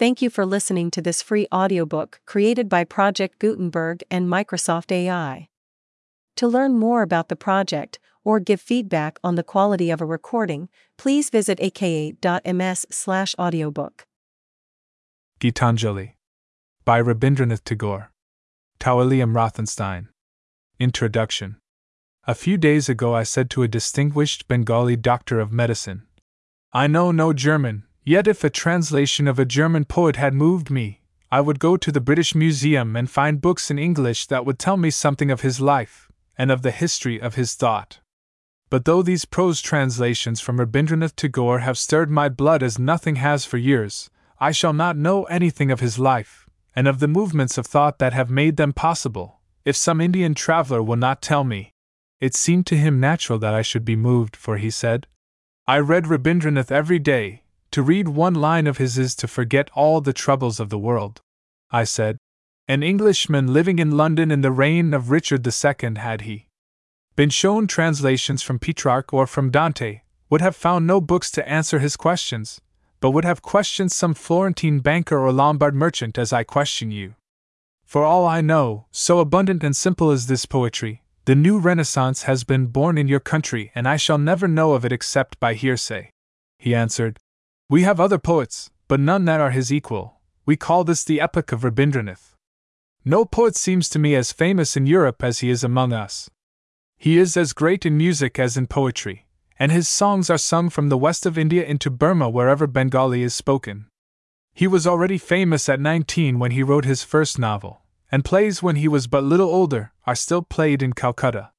Thank you for listening to this free audiobook created by Project Gutenberg and Microsoft AI. To learn more about the project or give feedback on the quality of a recording, please visit aka.ms/audiobook. Gitanjali by Rabindranath Tagore. To William Rothenstein. Introduction. A few days ago I said to a distinguished Bengali doctor of medicine, I know no German, yet if a translation of a German poet had moved me, I would go to the British Museum and find books in English that would tell me something of his life, and of the history of his thought. But though these prose translations from Rabindranath Tagore have stirred my blood as nothing has for years, I shall not know anything of his life, and of the movements of thought that have made them possible, if some Indian traveler will not tell me. It seemed to him natural that I should be moved, for he said, I read Rabindranath every day. To read one line of his is to forget all the troubles of the world. I said, An Englishman living in London in the reign of Richard II had he been shown translations from Petrarch or from Dante, would have found no books to answer his questions, but would have questioned some Florentine banker or Lombard merchant as I question you. For all I know, so abundant and simple is this poetry, the new Renaissance has been born in your country, and I shall never know of it except by hearsay. He answered, We have other poets, but none that are his equal. We call this the epoch of Rabindranath. No poet seems to me as famous in Europe as he is among us. He is as great in music as in poetry, and his songs are sung from the west of India into Burma wherever Bengali is spoken. He was already famous at 19 when he wrote his first novel, and plays when he was but little older are still played in Calcutta.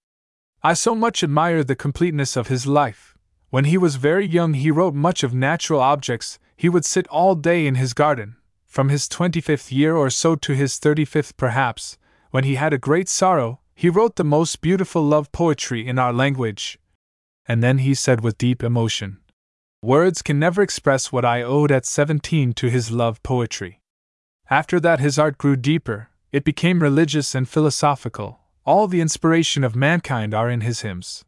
I so much admire the completeness of his life. When he was very young, he wrote much of natural objects, he would sit all day in his garden, from his 25th year or so to his 35th perhaps. When he had a great sorrow, he wrote the most beautiful love poetry in our language. And then he said with deep emotion, Words can never express what I owed at 17 to his love poetry. After that, his art grew deeper, it became religious and philosophical. All the inspiration of mankind are in his hymns.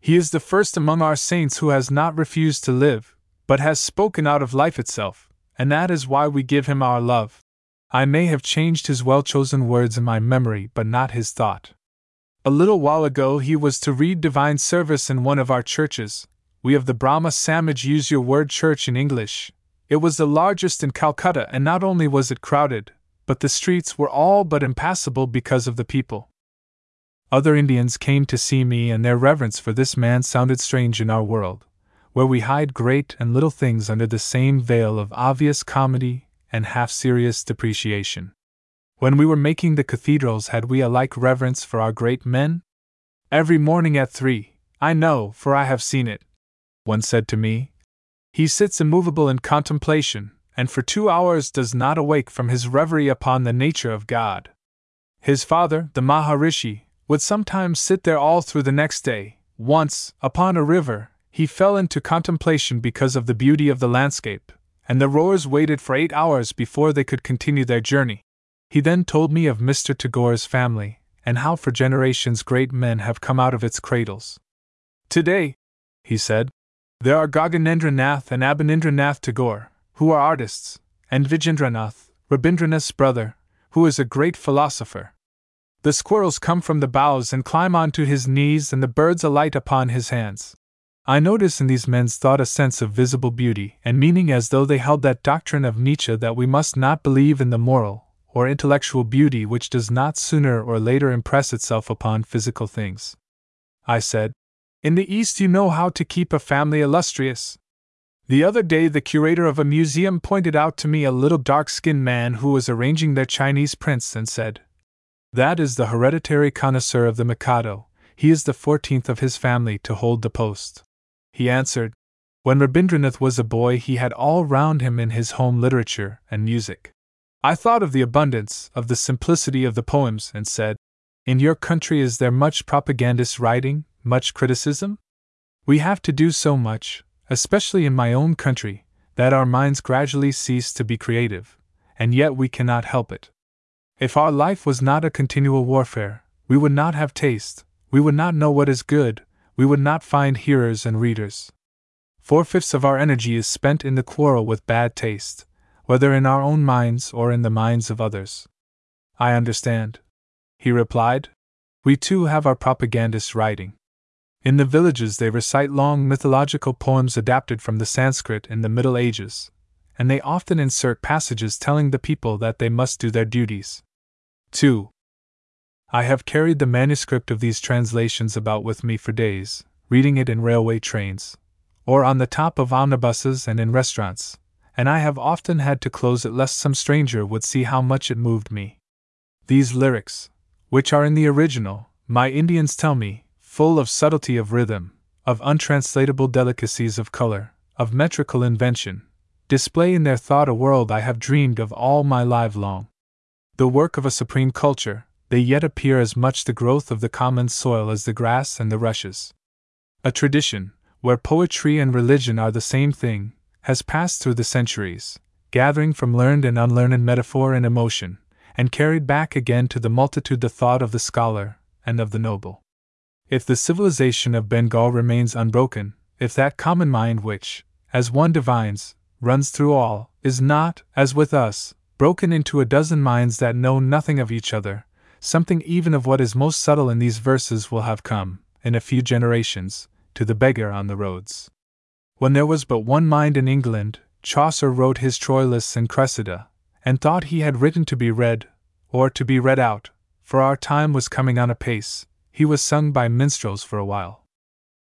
He is the first among our saints who has not refused to live, but has spoken out of life itself, and that is why we give him our love. I may have changed his well chosen words in my memory, but not his thought. A little while ago he was to read divine service in one of our churches. We of the Brahma Samaj use your word church in English. It was the largest in Calcutta, and not only was it crowded, but the streets were all but impassable because of the people. Other Indians came to see me, and their reverence for this man sounded strange in our world, where we hide great and little things under the same veil of obvious comedy and half serious depreciation. When we were making the cathedrals, had we a like reverence for our great men? Every morning at three, I know, for I have seen it. One said to me, He sits immovable in contemplation, and for two hours does not awake from his reverie upon the nature of God. His father, the Maharishi, would sometimes sit there all through the next day. Once, upon a river, he fell into contemplation because of the beauty of the landscape, and the rowers waited for eight hours before they could continue their journey. He then told me of Mr. Tagore's family, and how for generations great men have come out of its cradles. Today, he said, there are Gaganendranath and Abanindranath Tagore, who are artists, and Dwijendranath, Rabindranath's brother, who is a great philosopher. The squirrels come from the boughs and climb onto his knees, and the birds alight upon his hands. I notice in these men's thought a sense of visible beauty and meaning as though they held that doctrine of Nietzsche that we must not believe in the moral or intellectual beauty which does not sooner or later impress itself upon physical things. I said, In the East, you know how to keep a family illustrious. The other day, the curator of a museum pointed out to me a little dark skinned man who was arranging their Chinese prints and said, That is the hereditary connoisseur of the Mikado, he is the fourteenth of his family to hold the post. He answered, When Rabindranath was a boy, he had all round him in his home literature and music. I thought of the abundance, of the simplicity of the poems, and said, In your country is there much propagandist writing, much criticism? We have to do so much, especially in my own country, that our minds gradually cease to be creative, and yet we cannot help it. If our life was not a continual warfare, we would not have taste, we would not know what is good, we would not find hearers and readers. Four fifths of our energy is spent in the quarrel with bad taste, whether in our own minds or in the minds of others. I understand, he replied. We too have our propagandists writing. In the villages, they recite long mythological poems adapted from the Sanskrit in the Middle Ages, and they often insert passages telling the people that they must do their duties. 2. I have carried the manuscript of these translations about with me for days, reading it in railway trains, or on the top of omnibuses and in restaurants, and I have often had to close it lest some stranger would see how much it moved me. These lyrics, which are in the original, my Indians tell me, full of subtlety of rhythm, of untranslatable delicacies of color, of metrical invention, display in their thought a world I have dreamed of all my life long. The work of a supreme culture, they yet appear as much the growth of the common soil as the grass and the rushes. A tradition, where poetry and religion are the same thing, has passed through the centuries, gathering from learned and unlearned metaphor and emotion, and carried back again to the multitude the thought of the scholar and of the noble. If the civilization of Bengal remains unbroken, if that common mind which, as one divines, runs through all, is not, as with us, broken into a dozen minds that know nothing of each other, something even of what is most subtle in these verses will have come, in a few generations, to the beggar on the roads. When there was but one mind in England, Chaucer wrote his Troilus and Cressida, and thought he had written to be read, or to be read out, for our time was coming on apace, he was sung by minstrels for a while.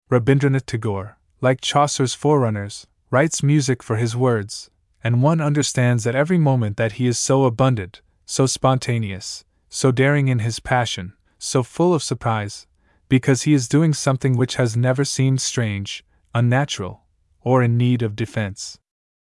Rabindranath Tagore, like Chaucer's forerunners, writes music for his words, and one understands at every moment that he is so abundant, so spontaneous, so daring in his passion, so full of surprise, because he is doing something which has never seemed strange, unnatural, or in need of defense.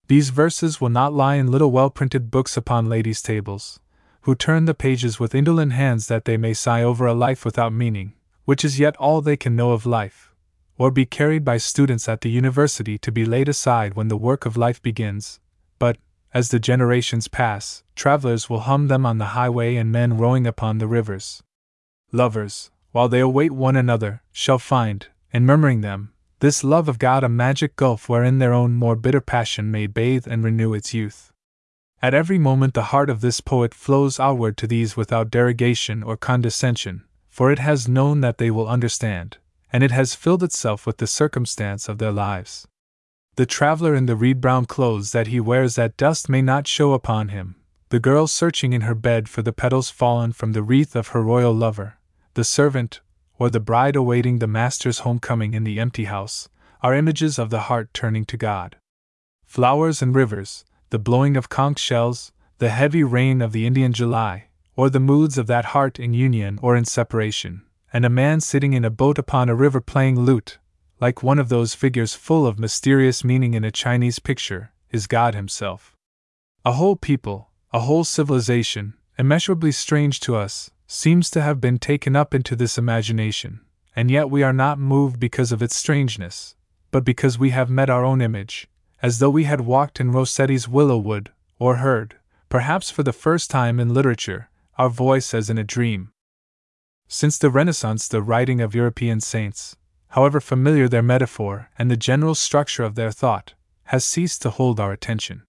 These verses will not lie in little well printed books upon ladies' tables, who turn the pages with indolent hands that they may sigh over a life without meaning, which is yet all they can know of life, or be carried by students at the university to be laid aside when the work of life begins, but, as the generations pass, travelers will hum them on the highway and men rowing upon the rivers. Lovers, while they await one another, shall find, in murmuring them, this love of God a magic gulf wherein their own more bitter passion may bathe and renew its youth. At every moment the heart of this poet flows outward to these without derogation or condescension, for it has known that they will understand, and it has filled itself with the circumstance of their lives. The traveler in the reed brown clothes that he wears that dust may not show upon him, the girl searching in her bed for the petals fallen from the wreath of her royal lover, the servant or the bride awaiting the Master's homecoming in the empty house, are images of the heart turning to God. Flowers and rivers, the blowing of conch shells, the heavy rain of the Indian July, or the moods of that heart in union or in separation, and a man sitting in a boat upon a river playing lute, like one of those figures full of mysterious meaning in a Chinese picture, is God Himself. A whole people, a whole civilization, immeasurably strange to us, seems to have been taken up into this imagination, and yet we are not moved because of its strangeness, but because we have met our own image, as though we had walked in Rossetti's willow wood, or heard, perhaps for the first time in literature, our voice as in a dream. Since the Renaissance, the writing of European saints, however familiar their metaphor and the general structure of their thought, has ceased to hold our attention.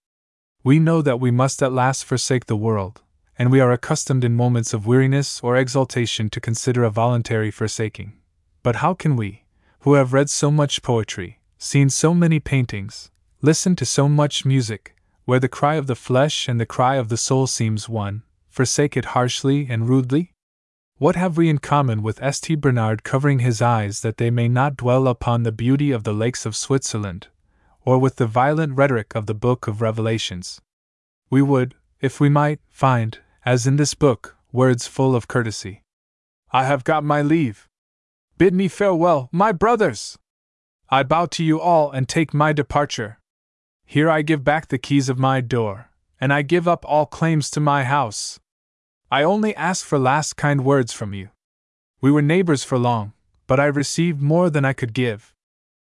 We know that we must at last forsake the world, and we are accustomed in moments of weariness or exaltation to consider a voluntary forsaking. But how can we, who have read so much poetry, seen so many paintings, listened to so much music, where the cry of the flesh and the cry of the soul seems one, forsake it harshly and rudely? What have we in common with St. Bernard covering his eyes that they may not dwell upon the beauty of the lakes of Switzerland, or with the violent rhetoric of the Book of Revelations? We would, if we might, find, as in this book, words full of courtesy. I have got my leave. Bid me farewell, my brothers! I bow to you all and take my departure. Here I give back the keys of my door, and I give up all claims to my house. I only ask for last kind words from you. We were neighbors for long, but I received more than I could give.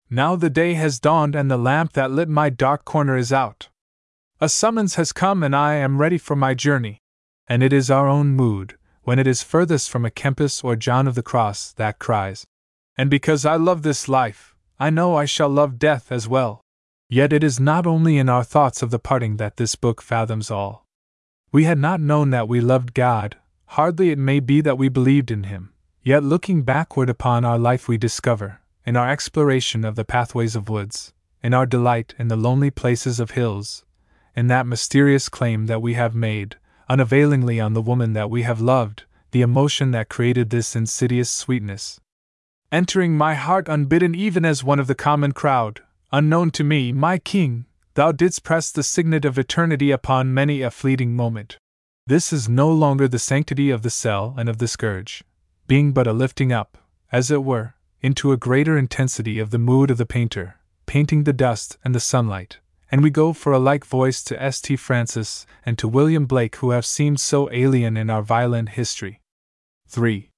Now the day has dawned and the lamp that lit my dark corner is out. A summons has come and I am ready for my journey and it is our own mood, when it is furthest from a Kempis or John of the Cross, that cries, And because I love this life, I know I shall love death as well. Yet it is not only in our thoughts of the parting that this book fathoms all. We had not known that we loved God, hardly it may be that we believed in Him, yet looking backward upon our life we discover, in our exploration of the pathways of woods, in our delight in the lonely places of hills, in that mysterious claim that we have made, unavailingly on the woman that we have loved, the emotion that created this insidious sweetness. Entering my heart unbidden, even as one of the common crowd, unknown to me, my king, thou didst press the signet of eternity upon many a fleeting moment. This is no longer the sanctity of the cell and of the scourge, being but a lifting up, as it were, into a greater intensity of the mood of the painter, painting the dust and the sunlight, and we go for a like voice to S.T. Francis and to William Blake who have seemed so alien in our violent history. 3.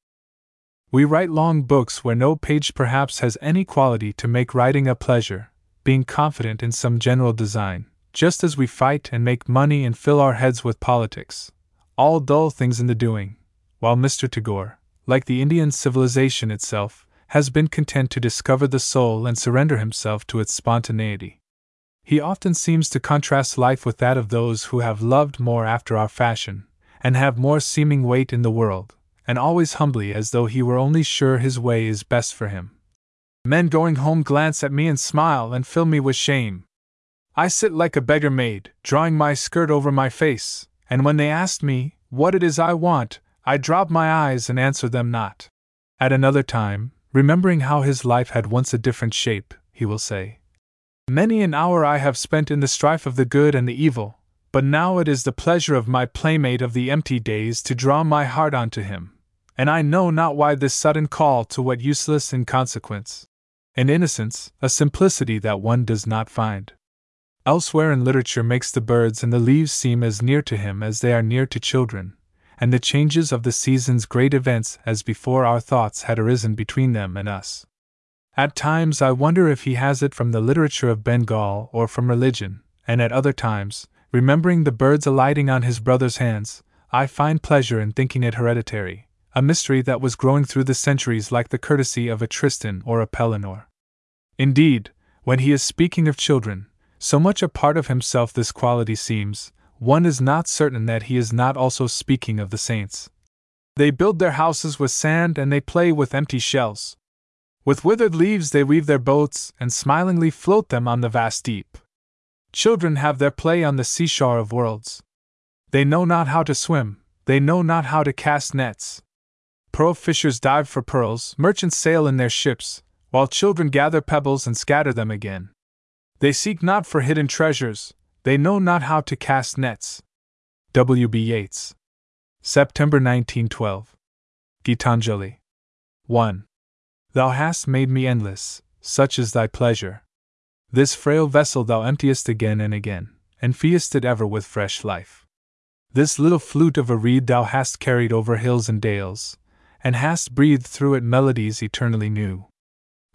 We write long books where no page perhaps has any quality to make writing a pleasure, being confident in some general design, just as we fight and make money and fill our heads with politics, all dull things in the doing, while Mr. Tagore, like the Indian civilization itself, has been content to discover the soul and surrender himself to its spontaneity. He often seems to contrast life with that of those who have loved more after our fashion, and have more seeming weight in the world, and always humbly as though he were only sure his way is best for him. Men going home glance at me and smile and fill me with shame. I sit like a beggar maid, drawing my skirt over my face, and when they ask me what it is I want, I drop my eyes and answer them not. At another time, remembering how his life had once a different shape, he will say, Many an hour I have spent in the strife of the good and the evil, but now it is the pleasure of my playmate of the empty days to draw my heart unto him, and I know not why this sudden call to what useless inconsequence. An innocence, a simplicity that one does not find. Elsewhere in literature makes the birds and the leaves seem as near to him as they are near to children, and the changes of the seasons great events as before our thoughts had arisen between them and us. At times I wonder if he has it from the literature of Bengal or from religion, and at other times, remembering the birds alighting on his brother's hands, I find pleasure in thinking it hereditary, a mystery that was growing through the centuries like the courtesy of a Tristan or a Pellinore. Indeed, when he is speaking of children, so much a part of himself this quality seems, one is not certain that he is not also speaking of the saints. They build their houses with sand and they play with empty shells, with withered leaves they weave their boats and smilingly float them on the vast deep. Children have their play on the seashore of worlds. They know not how to swim, they know not how to cast nets. Pearl fishers dive for pearls, merchants sail in their ships, while children gather pebbles and scatter them again. They seek not for hidden treasures, they know not how to cast nets. W. B. Yeats. September 1912. Gitanjali. 1. Thou hast made me endless, such is thy pleasure. This frail vessel thou emptiest again and again, and feedest it ever with fresh life. This little flute of a reed thou hast carried over hills and dales, and hast breathed through it melodies eternally new.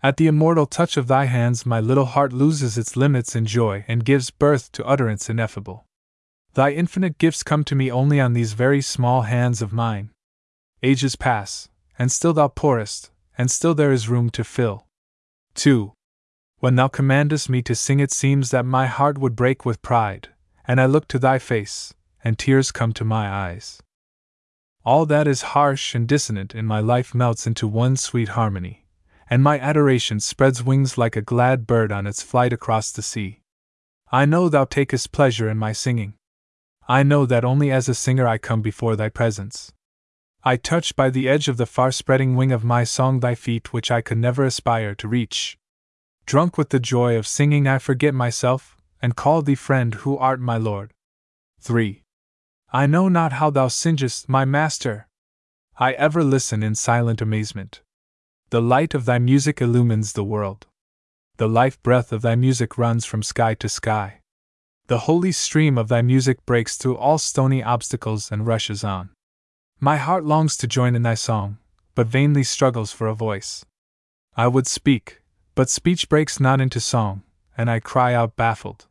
At the immortal touch of thy hands, my little heart loses its limits in joy and gives birth to utterance ineffable. Thy infinite gifts come to me only on these very small hands of mine. Ages pass, and still thou pourest, and still there is room to fill. 2. When thou commandest me to sing, it seems that my heart would break with pride, and I look to thy face, and tears come to my eyes. All that is harsh and dissonant in my life melts into one sweet harmony, and my adoration spreads wings like a glad bird on its flight across the sea. I know thou takest pleasure in my singing. I know that only as a singer I come before thy presence. I touch by the edge of the far spreading wing of my song thy feet which I could never aspire to reach. Drunk with the joy of singing, I forget myself, and call thee friend who art my Lord. 3. I know not how thou singest, my master. I ever listen in silent amazement. The light of thy music illumines the world. The life breath of thy music runs from sky to sky. The holy stream of thy music breaks through all stony obstacles and rushes on. My heart longs to join in thy song, but vainly struggles for a voice. I would speak, but speech breaks not into song, and I cry out baffled.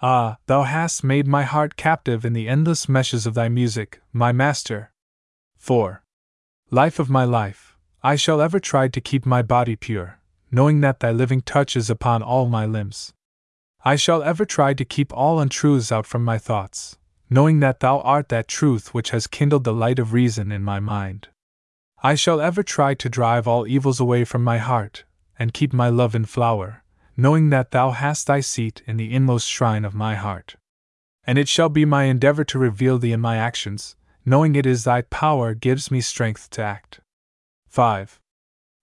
Ah, thou hast made my heart captive in the endless meshes of thy music, my master. 4. Life of my life, I shall ever try to keep my body pure, knowing that thy living touch is upon all my limbs. I shall ever try to keep all untruths out from my thoughts, knowing that thou art that truth which has kindled the light of reason in my mind. I shall ever try to drive all evils away from my heart, and keep my love in flower, knowing that thou hast thy seat in the inmost shrine of my heart. And it shall be my endeavor to reveal thee in my actions, knowing it is thy power gives me strength to act. 5.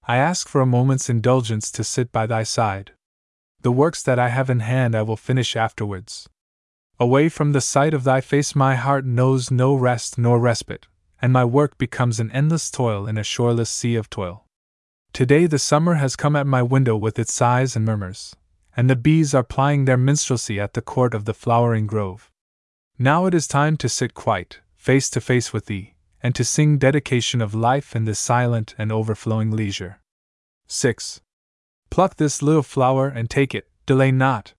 I ask for a moment's indulgence to sit by thy side. The works that I have in hand I will finish afterwards. Away from the sight of thy face, my heart knows no rest nor respite, and my work becomes an endless toil in a shoreless sea of toil. Today the summer has come at my window with its sighs and murmurs, and the bees are plying their minstrelsy at the court of the flowering grove. Now it is time to sit quite, face to face with thee, and to sing dedication of life in this silent and overflowing leisure. 6. Pluck this little flower and take it, delay not,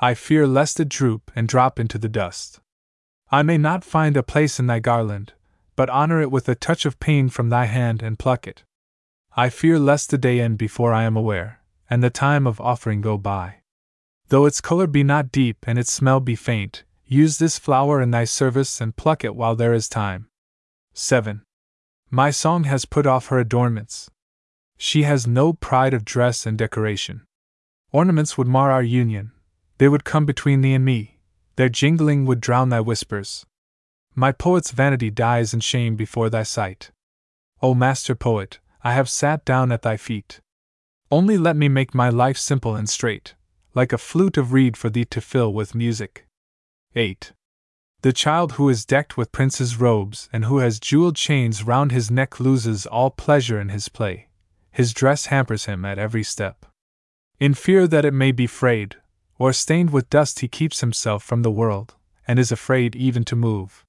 I fear lest it droop and drop into the dust. I may not find a place in thy garland, but honor it with a touch of pain from thy hand and pluck it. I fear lest the day end before I am aware, and the time of offering go by. Though its color be not deep and its smell be faint, use this flower in thy service and pluck it while there is time. 7. My song has put off her adornments. She has no pride of dress and decoration. Ornaments would mar our union, they would come between thee and me, their jingling would drown thy whispers. My poet's vanity dies in shame before thy sight. O master poet, I have sat down at thy feet. Only let me make my life simple and straight, like a flute of reed for thee to fill with music. 8. The child who is decked with prince's robes and who has jeweled chains round his neck loses all pleasure in his play. His dress hampers him at every step. In fear that it may be frayed, or stained with dust, he keeps himself from the world, and is afraid even to move.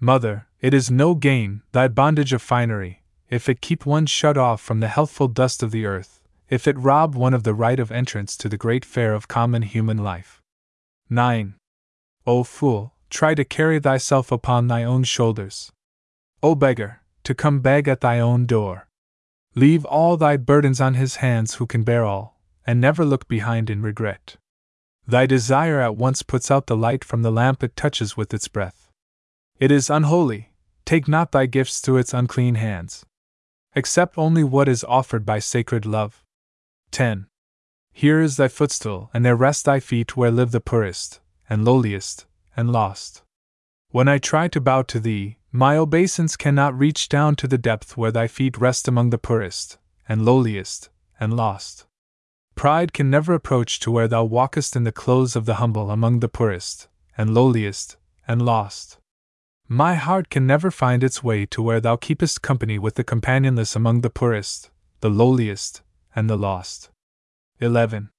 Mother, it is no gain, thy bondage of finery, if it keep one shut off from the healthful dust of the earth, if it rob one of the right of entrance to the great fair of common human life. 9. O fool, try to carry thyself upon thy own shoulders. O beggar, to come beg at thy own door. Leave all thy burdens on his hands who can bear all, and never look behind in regret. Thy desire at once puts out the light from the lamp it touches with its breath. It is unholy, take not thy gifts to its unclean hands. Accept only what is offered by sacred love. 10. Here is thy footstool, and there rest thy feet where live the poorest, and lowliest, and lost. When I try to bow to thee, my obeisance cannot reach down to the depth where thy feet rest among the poorest, and lowliest, and lost. Pride can never approach to where thou walkest in the clothes of the humble among the poorest, and lowliest, and lost. My heart can never find its way to where thou keepest company with the companionless among the poorest, the lowliest, and the lost. 11.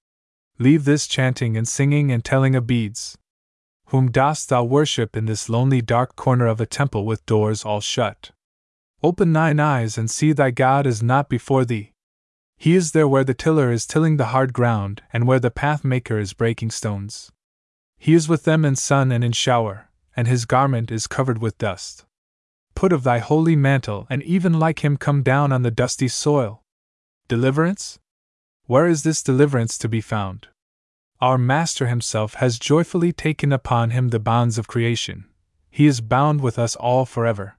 Leave this chanting and singing and telling of beads. Whom dost thou worship in this lonely dark corner of a temple with doors all shut? Open thine eyes and see thy God is not before thee. He is there where the tiller is tilling the hard ground and where the path maker is breaking stones. He is with them in sun and in shower, and his garment is covered with dust. Put of thy holy mantle, and even like him come down on the dusty soil. Deliverance? Where is this deliverance to be found? Our Master Himself has joyfully taken upon Him the bonds of creation. He is bound with us all forever.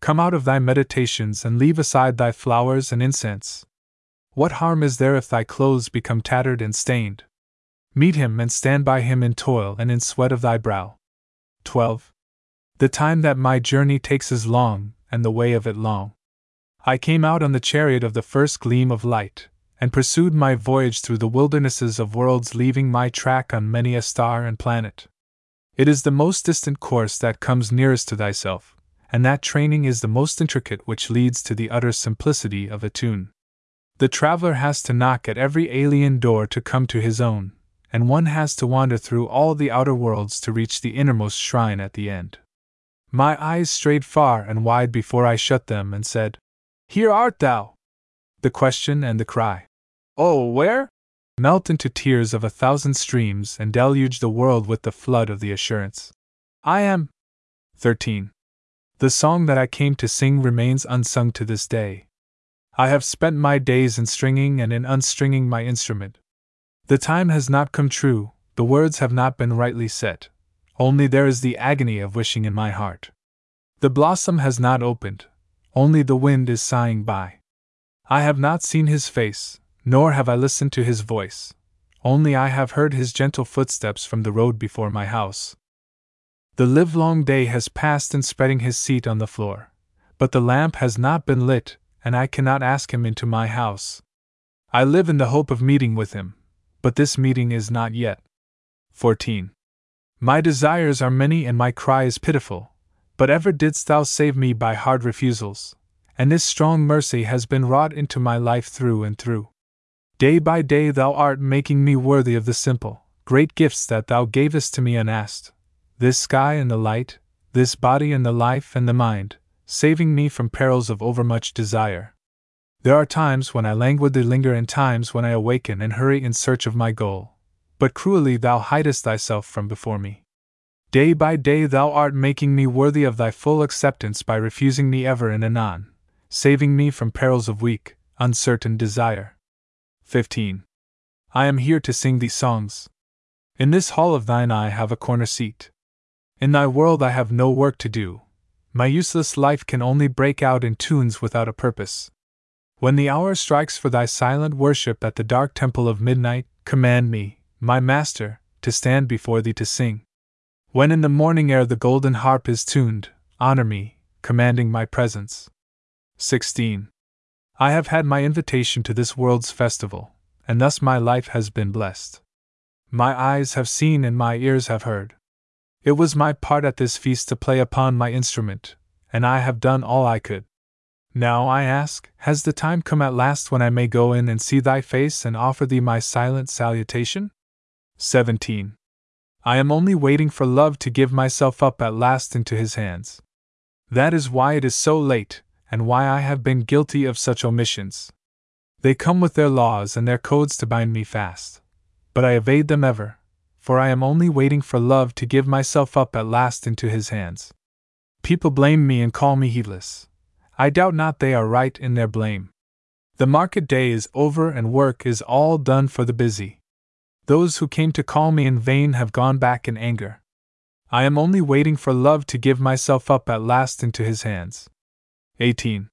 Come out of thy meditations and leave aside thy flowers and incense, what harm is there if thy clothes become tattered and stained? Meet him and stand by him in toil and in sweat of thy brow. 12. The time that my journey takes is long, and the way of it long. I came out on the chariot of the first gleam of light, and pursued my voyage through the wildernesses of worlds, leaving my track on many a star and planet. It is the most distant course that comes nearest to thyself, and that training is the most intricate which leads to the utter simplicity of a tune. The traveler has to knock at every alien door to come to his own, and one has to wander through all the outer worlds to reach the innermost shrine at the end. My eyes strayed far and wide before I shut them and said, Here art thou! The question and the cry, Oh, where? melt into tears of a thousand streams and deluge the world with the flood of the assurance, I am. 13. The song that I came to sing remains unsung to this day. I have spent my days in stringing and in unstringing my instrument. The time has not come true, the words have not been rightly set, only there is the agony of wishing in my heart. The blossom has not opened, only the wind is sighing by. I have not seen his face, nor have I listened to his voice, only I have heard his gentle footsteps from the road before my house. The livelong day has passed in spreading his seat on the floor, but the lamp has not been lit, and I cannot ask him into my house. I live in the hope of meeting with him, but this meeting is not yet. 14. My desires are many and my cry is pitiful, but ever didst thou save me by hard refusals, and this strong mercy has been wrought into my life through and through. Day by day thou art making me worthy of the simple, great gifts that thou gavest to me unasked this sky and the light, this body and the life and the mind, saving me from perils of overmuch desire. There are times when I languidly linger and times when I awaken and hurry in search of my goal, but cruelly thou hidest thyself from before me. Day by day thou art making me worthy of thy full acceptance by refusing me ever and anon, saving me from perils of weak, uncertain desire. 15. I am here to sing thee songs. In this hall of thine I have a corner seat. In thy world I have no work to do. My useless life can only break out in tunes without a purpose. When the hour strikes for thy silent worship at the dark temple of midnight, command me, my master, to stand before thee to sing. When in the morning ere the golden harp is tuned, honor me, commanding my presence. 16. I have had my invitation to this world's festival, and thus my life has been blessed. My eyes have seen and my ears have heard. It was my part at this feast to play upon my instrument, and I have done all I could. Now I ask, has the time come at last when I may go in and see thy face and offer thee my silent salutation? 17. I am only waiting for love to give myself up at last into his hands. That is why it is so late, and why I have been guilty of such omissions. They come with their laws and their codes to bind me fast. But I evade them ever, for I am only waiting for love to give myself up at last into his hands. People blame me and call me heedless. I doubt not they are right in their blame. The market day is over and work is all done for the busy. Those who came to call me in vain have gone back in anger. I am only waiting for love to give myself up at last into his hands. 18.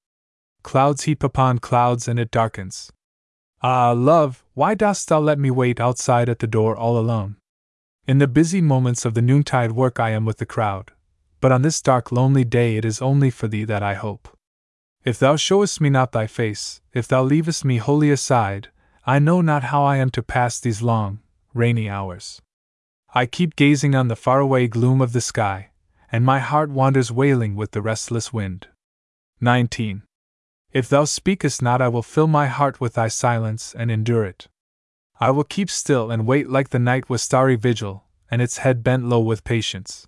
Clouds heap upon clouds and it darkens. Ah, love, why dost thou let me wait outside at the door all alone? In the busy moments of the noontide work, I am with the crowd, but on this dark, lonely day, it is only for thee that I hope. If thou showest me not thy face, if thou leavest me wholly aside, I know not how I am to pass these long, rainy hours. I keep gazing on the faraway gloom of the sky, and my heart wanders wailing with the restless wind. 19. If thou speakest not, I will fill my heart with thy silence and endure it. I will keep still and wait like the night with starry vigil, and its head bent low with patience.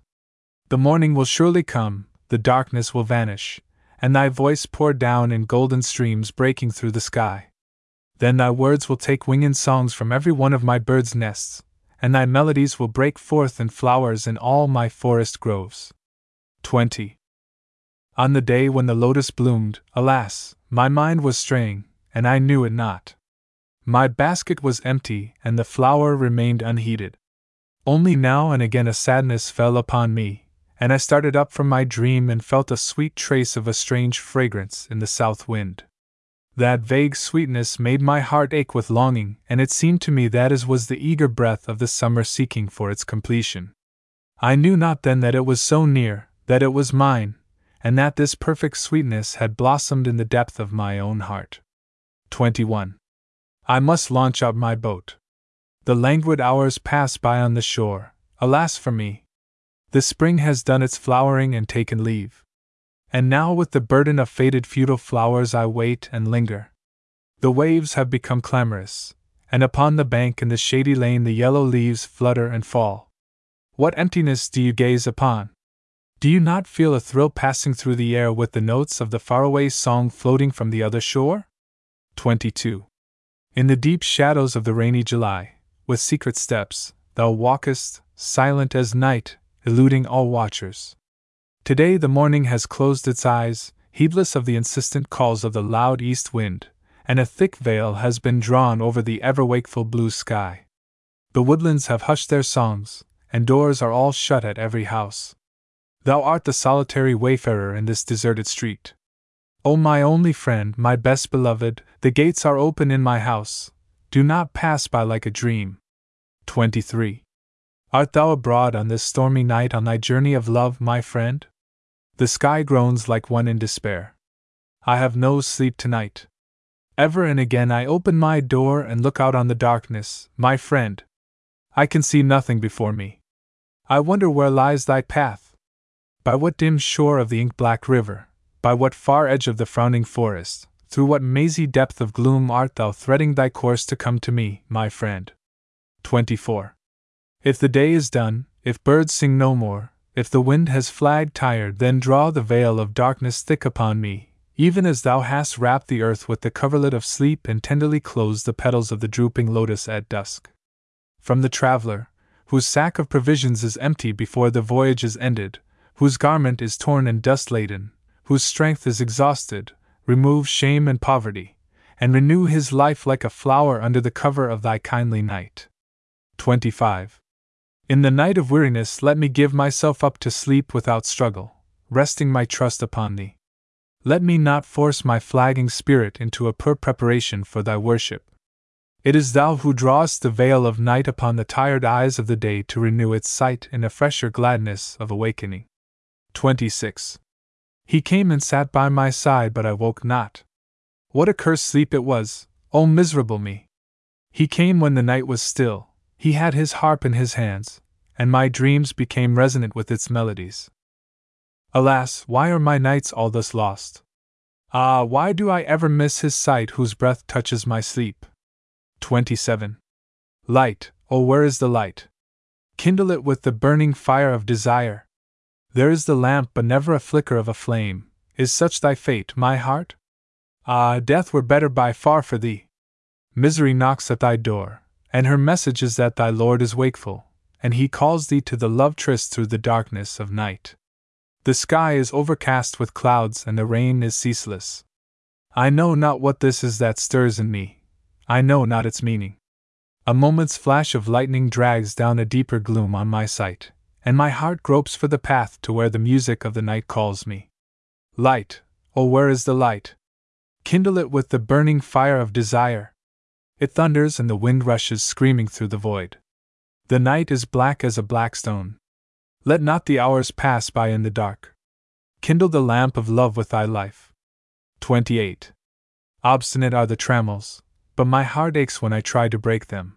The morning will surely come, the darkness will vanish, and thy voice pour down in golden streams breaking through the sky. Then thy words will take wing in songs from every one of my birds' nests, and thy melodies will break forth in flowers in all my forest groves. 20. On the day when the lotus bloomed, alas, my mind was straying, and I knew it not. My basket was empty, and the flower remained unheeded. Only now and again a sadness fell upon me, and I started up from my dream and felt a sweet trace of a strange fragrance in the south wind. That vague sweetness made my heart ache with longing, and it seemed to me that as was the eager breath of the summer seeking for its completion. I knew not then that it was so near, that it was mine, and that this perfect sweetness had blossomed in the depth of my own heart. 21. I must launch out my boat. The languid hours pass by on the shore, alas for me! The spring has done its flowering and taken leave. And now, with the burden of faded futile flowers, I wait and linger. The waves have become clamorous, and upon the bank in the shady lane the yellow leaves flutter and fall. What emptiness do you gaze upon? Do you not feel a thrill passing through the air with the notes of the faraway song floating from the other shore? 22. In the deep shadows of the rainy July, with secret steps, thou walkest, silent as night, eluding all watchers. Today the morning has closed its eyes, heedless of the insistent calls of the loud east wind, and a thick veil has been drawn over the ever wakeful blue sky. The woodlands have hushed their songs, and doors are all shut at every house. Thou art the solitary wayfarer in this deserted street. O my only friend, my best beloved, the gates are open in my house. Do not pass by like a dream. 23. Art thou abroad on this stormy night on thy journey of love, my friend? The sky groans like one in despair. I have no sleep tonight. Ever and again I open my door and look out on the darkness, my friend. I can see nothing before me. I wonder where lies thy path. By what dim shore of the ink black river, by what far edge of the frowning forest, through what mazy depth of gloom art thou threading thy course to come to me, my friend? 24. If the day is done, if birds sing no more, if the wind has flagged tired, then draw the veil of darkness thick upon me, even as thou hast wrapped the earth with the coverlet of sleep and tenderly closed the petals of the drooping lotus at dusk. From the traveler, whose sack of provisions is empty before the voyage is ended, whose garment is torn and dust laden, whose strength is exhausted, remove shame and poverty, and renew his life like a flower under the cover of thy kindly night. 25. In the night of weariness, let me give myself up to sleep without struggle, resting my trust upon thee. Let me not force my flagging spirit into a poor preparation for thy worship. It is thou who drawest the veil of night upon the tired eyes of the day to renew its sight in a fresher gladness of awakening. 26. He came and sat by my side, but I woke not. What a cursed sleep it was, O miserable me! He came when the night was still, he had his harp in his hands, and my dreams became resonant with its melodies. Alas, why are my nights all thus lost? Ah, why do I ever miss his sight whose breath touches my sleep? 27. Light, oh, where is the light? Kindle it with the burning fire of desire. There is the lamp, but never a flicker of a flame. Is such thy fate, my heart? Ah, death were better by far for thee. Misery knocks at thy door, and her message is that thy Lord is wakeful, and he calls thee to the love tryst through the darkness of night. The sky is overcast with clouds, and the rain is ceaseless. I know not what this is that stirs in me, I know not its meaning. A moment's flash of lightning drags down a deeper gloom on my sight, and my heart gropes for the path to where the music of the night calls me. Light, oh, where is the light? Kindle it with the burning fire of desire. It thunders and the wind rushes screaming through the void. The night is black as a black stone. Let not the hours pass by in the dark. Kindle the lamp of love with thy life. 28. Obstinate are the trammels, but my heart aches when I try to break them.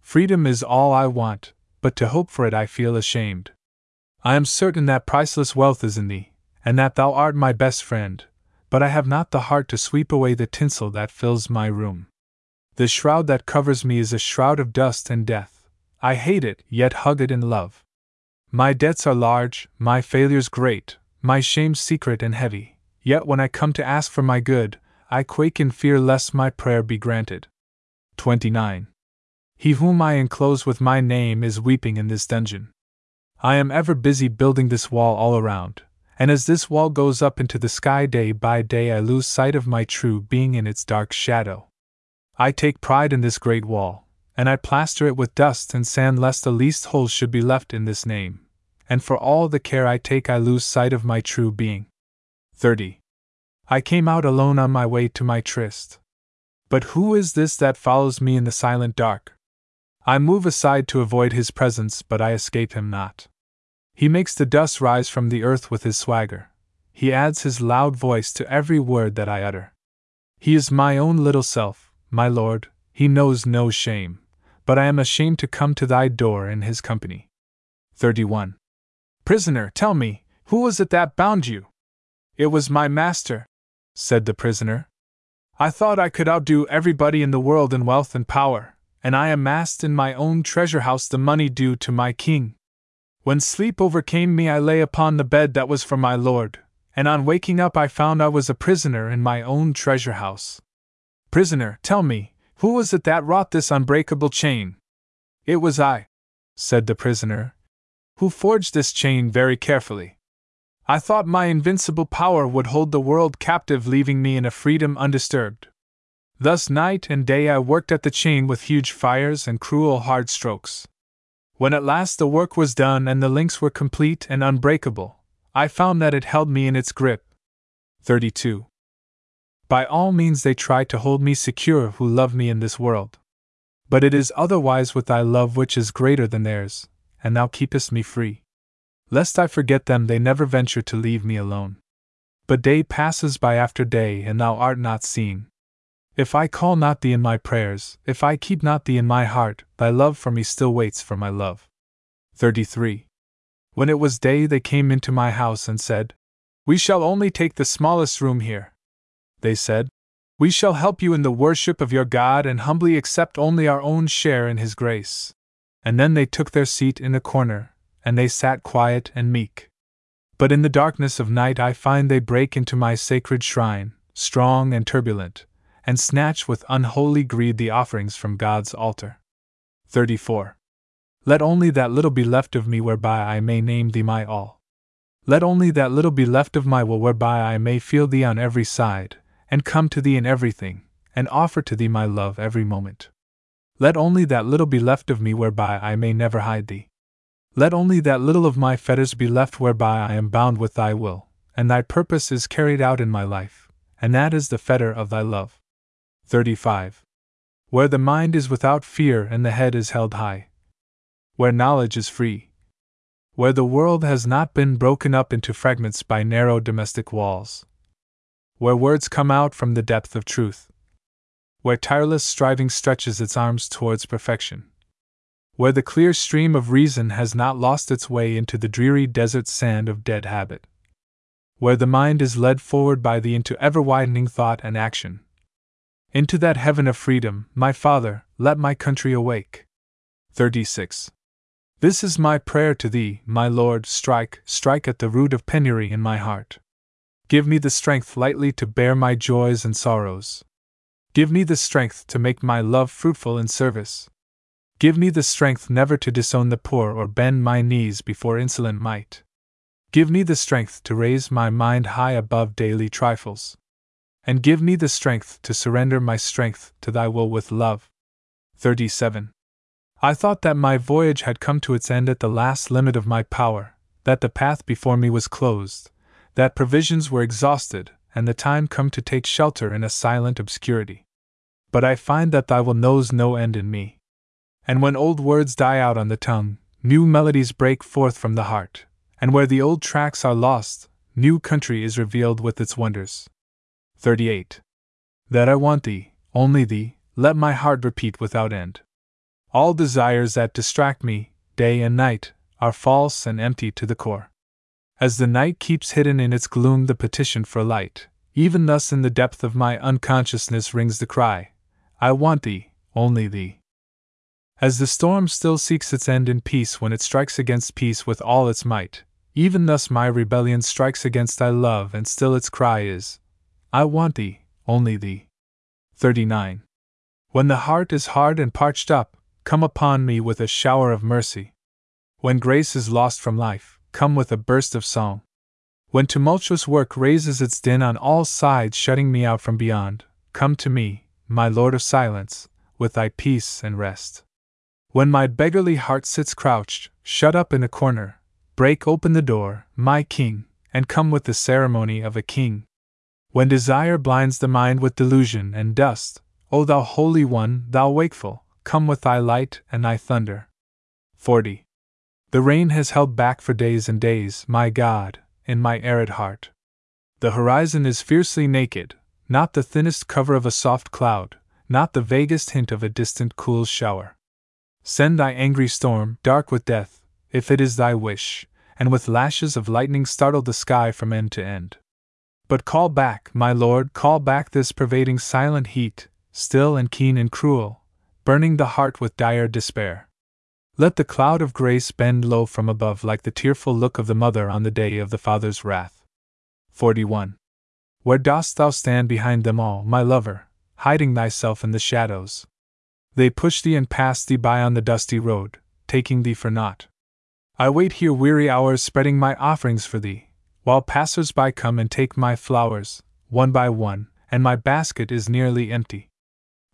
Freedom is all I want, but to hope for it I feel ashamed. I am certain that priceless wealth is in thee, and that thou art my best friend, but I have not the heart to sweep away the tinsel that fills my room. The shroud that covers me is a shroud of dust and death. I hate it, yet hug it in love. My debts are large, my failures great, my shame secret and heavy, yet when I come to ask for my good, I quake in fear lest my prayer be granted. 29. He whom I enclose with my name is weeping in this dungeon. I am ever busy building this wall all around, and as this wall goes up into the sky day by day, I lose sight of my true being in its dark shadow. I take pride in this great wall, and I plaster it with dust and sand lest the least hole should be left in this name, and for all the care I take, I lose sight of my true being. 30. I came out alone on my way to my tryst. But who is this that follows me in the silent dark? I move aside to avoid his presence, but I escape him not. He makes the dust rise from the earth with his swagger. He adds his loud voice to every word that I utter. He is my own little self, my lord, he knows no shame, but I am ashamed to come to thy door in his company. 31. Prisoner, tell me, who was it that bound you? It was my master, said the prisoner. I thought I could outdo everybody in the world in wealth and power, and I amassed in my own treasure house the money due to my king. When sleep overcame me, I lay upon the bed that was for my lord, and on waking up, I found I was a prisoner in my own treasure house. Prisoner, tell me, who was it that wrought this unbreakable chain? It was I, said the prisoner, who forged this chain very carefully. I thought my invincible power would hold the world captive, leaving me in a freedom undisturbed. Thus, night and day I worked at the chain with huge fires and cruel hard strokes. When at last the work was done and the links were complete and unbreakable, I found that it held me in its grip. 32. By all means, they try to hold me secure who love me in this world. But it is otherwise with thy love which is greater than theirs, and thou keepest me free. Lest I forget them, they never venture to leave me alone. But day passes by after day, and thou art not seen. If I call not thee in my prayers, if I keep not thee in my heart, thy love for me still waits for my love. 33. When it was day, they came into my house and said, We shall only take the smallest room here. They said, We shall help you in the worship of your God and humbly accept only our own share in His grace. And then they took their seat in a corner, and they sat quiet and meek. But in the darkness of night, I find they break into my sacred shrine, strong and turbulent and snatch with unholy greed the offerings from God's altar. 34. Let only that little be left of me whereby I may name thee my all. Let only that little be left of my will whereby I may feel thee on every side, and come to thee in everything, and offer to thee my love every moment. Let only that little be left of me whereby I may never hide thee. Let only that little of my fetters be left whereby I am bound with thy will, and thy purpose is carried out in my life, and that is the fetter of thy love. 35. Where the mind is without fear and the head is held high. Where knowledge is free. Where the world has not been broken up into fragments by narrow domestic walls. Where words come out from the depth of truth. Where tireless striving stretches its arms towards perfection. Where the clear stream of reason has not lost its way into the dreary desert sand of dead habit. Where the mind is led forward by thee into ever widening thought and action into that heaven of freedom, my Father, let my country awake. 36. This is my prayer to Thee, my Lord, strike, strike at the root of penury in my heart. Give me the strength lightly to bear my joys and sorrows. Give me the strength to make my love fruitful in service. Give me the strength never to disown the poor or bend my knees before insolent might. Give me the strength to raise my mind high above daily trifles and give me the strength to surrender my strength to thy will with love. 37. I thought that my voyage had come to its end at the last limit of my power, that the path before me was closed, that provisions were exhausted, and the time come to take shelter in a silent obscurity. But I find that thy will knows no end in me. And when old words die out on the tongue, new melodies break forth from the heart, and where the old tracks are lost, new country is revealed with its wonders. 38. That I want thee, only thee, let my heart repeat without end. All desires that distract me, day and night, are false and empty to the core. As the night keeps hidden in its gloom the petition for light, even thus in the depth of my unconsciousness rings the cry I want thee, only thee. As the storm still seeks its end in peace when it strikes against peace with all its might, even thus my rebellion strikes against thy love, and still its cry is I want thee, only thee. 39. When the heart is hard and parched up, come upon me with a shower of mercy. When grace is lost from life, come with a burst of song. When tumultuous work raises its din on all sides, shutting me out from beyond, come to me, my Lord of silence, with thy peace and rest. When my beggarly heart sits crouched, shut up in a corner, break open the door, my King, and come with the ceremony of a king. When desire blinds the mind with delusion and dust, O thou Holy One, thou wakeful, come with thy light and thy thunder. 40. The rain has held back for days and days, my God, in my arid heart. The horizon is fiercely naked, not the thinnest cover of a soft cloud, not the vaguest hint of a distant cool shower. Send thy angry storm, dark with death, if it is thy wish, and with lashes of lightning startle the sky from end to end. But call back, my lord, call back this pervading silent heat, still and keen and cruel, burning the heart with dire despair. Let the cloud of grace bend low from above like the tearful look of the mother on the day of the father's wrath. 41. Where dost thou stand behind them all, my lover, hiding thyself in the shadows? They push thee and pass thee by on the dusty road, taking thee for naught. I wait here weary hours spreading my offerings for thee, while passers by come and take my flowers, one by one, and my basket is nearly empty.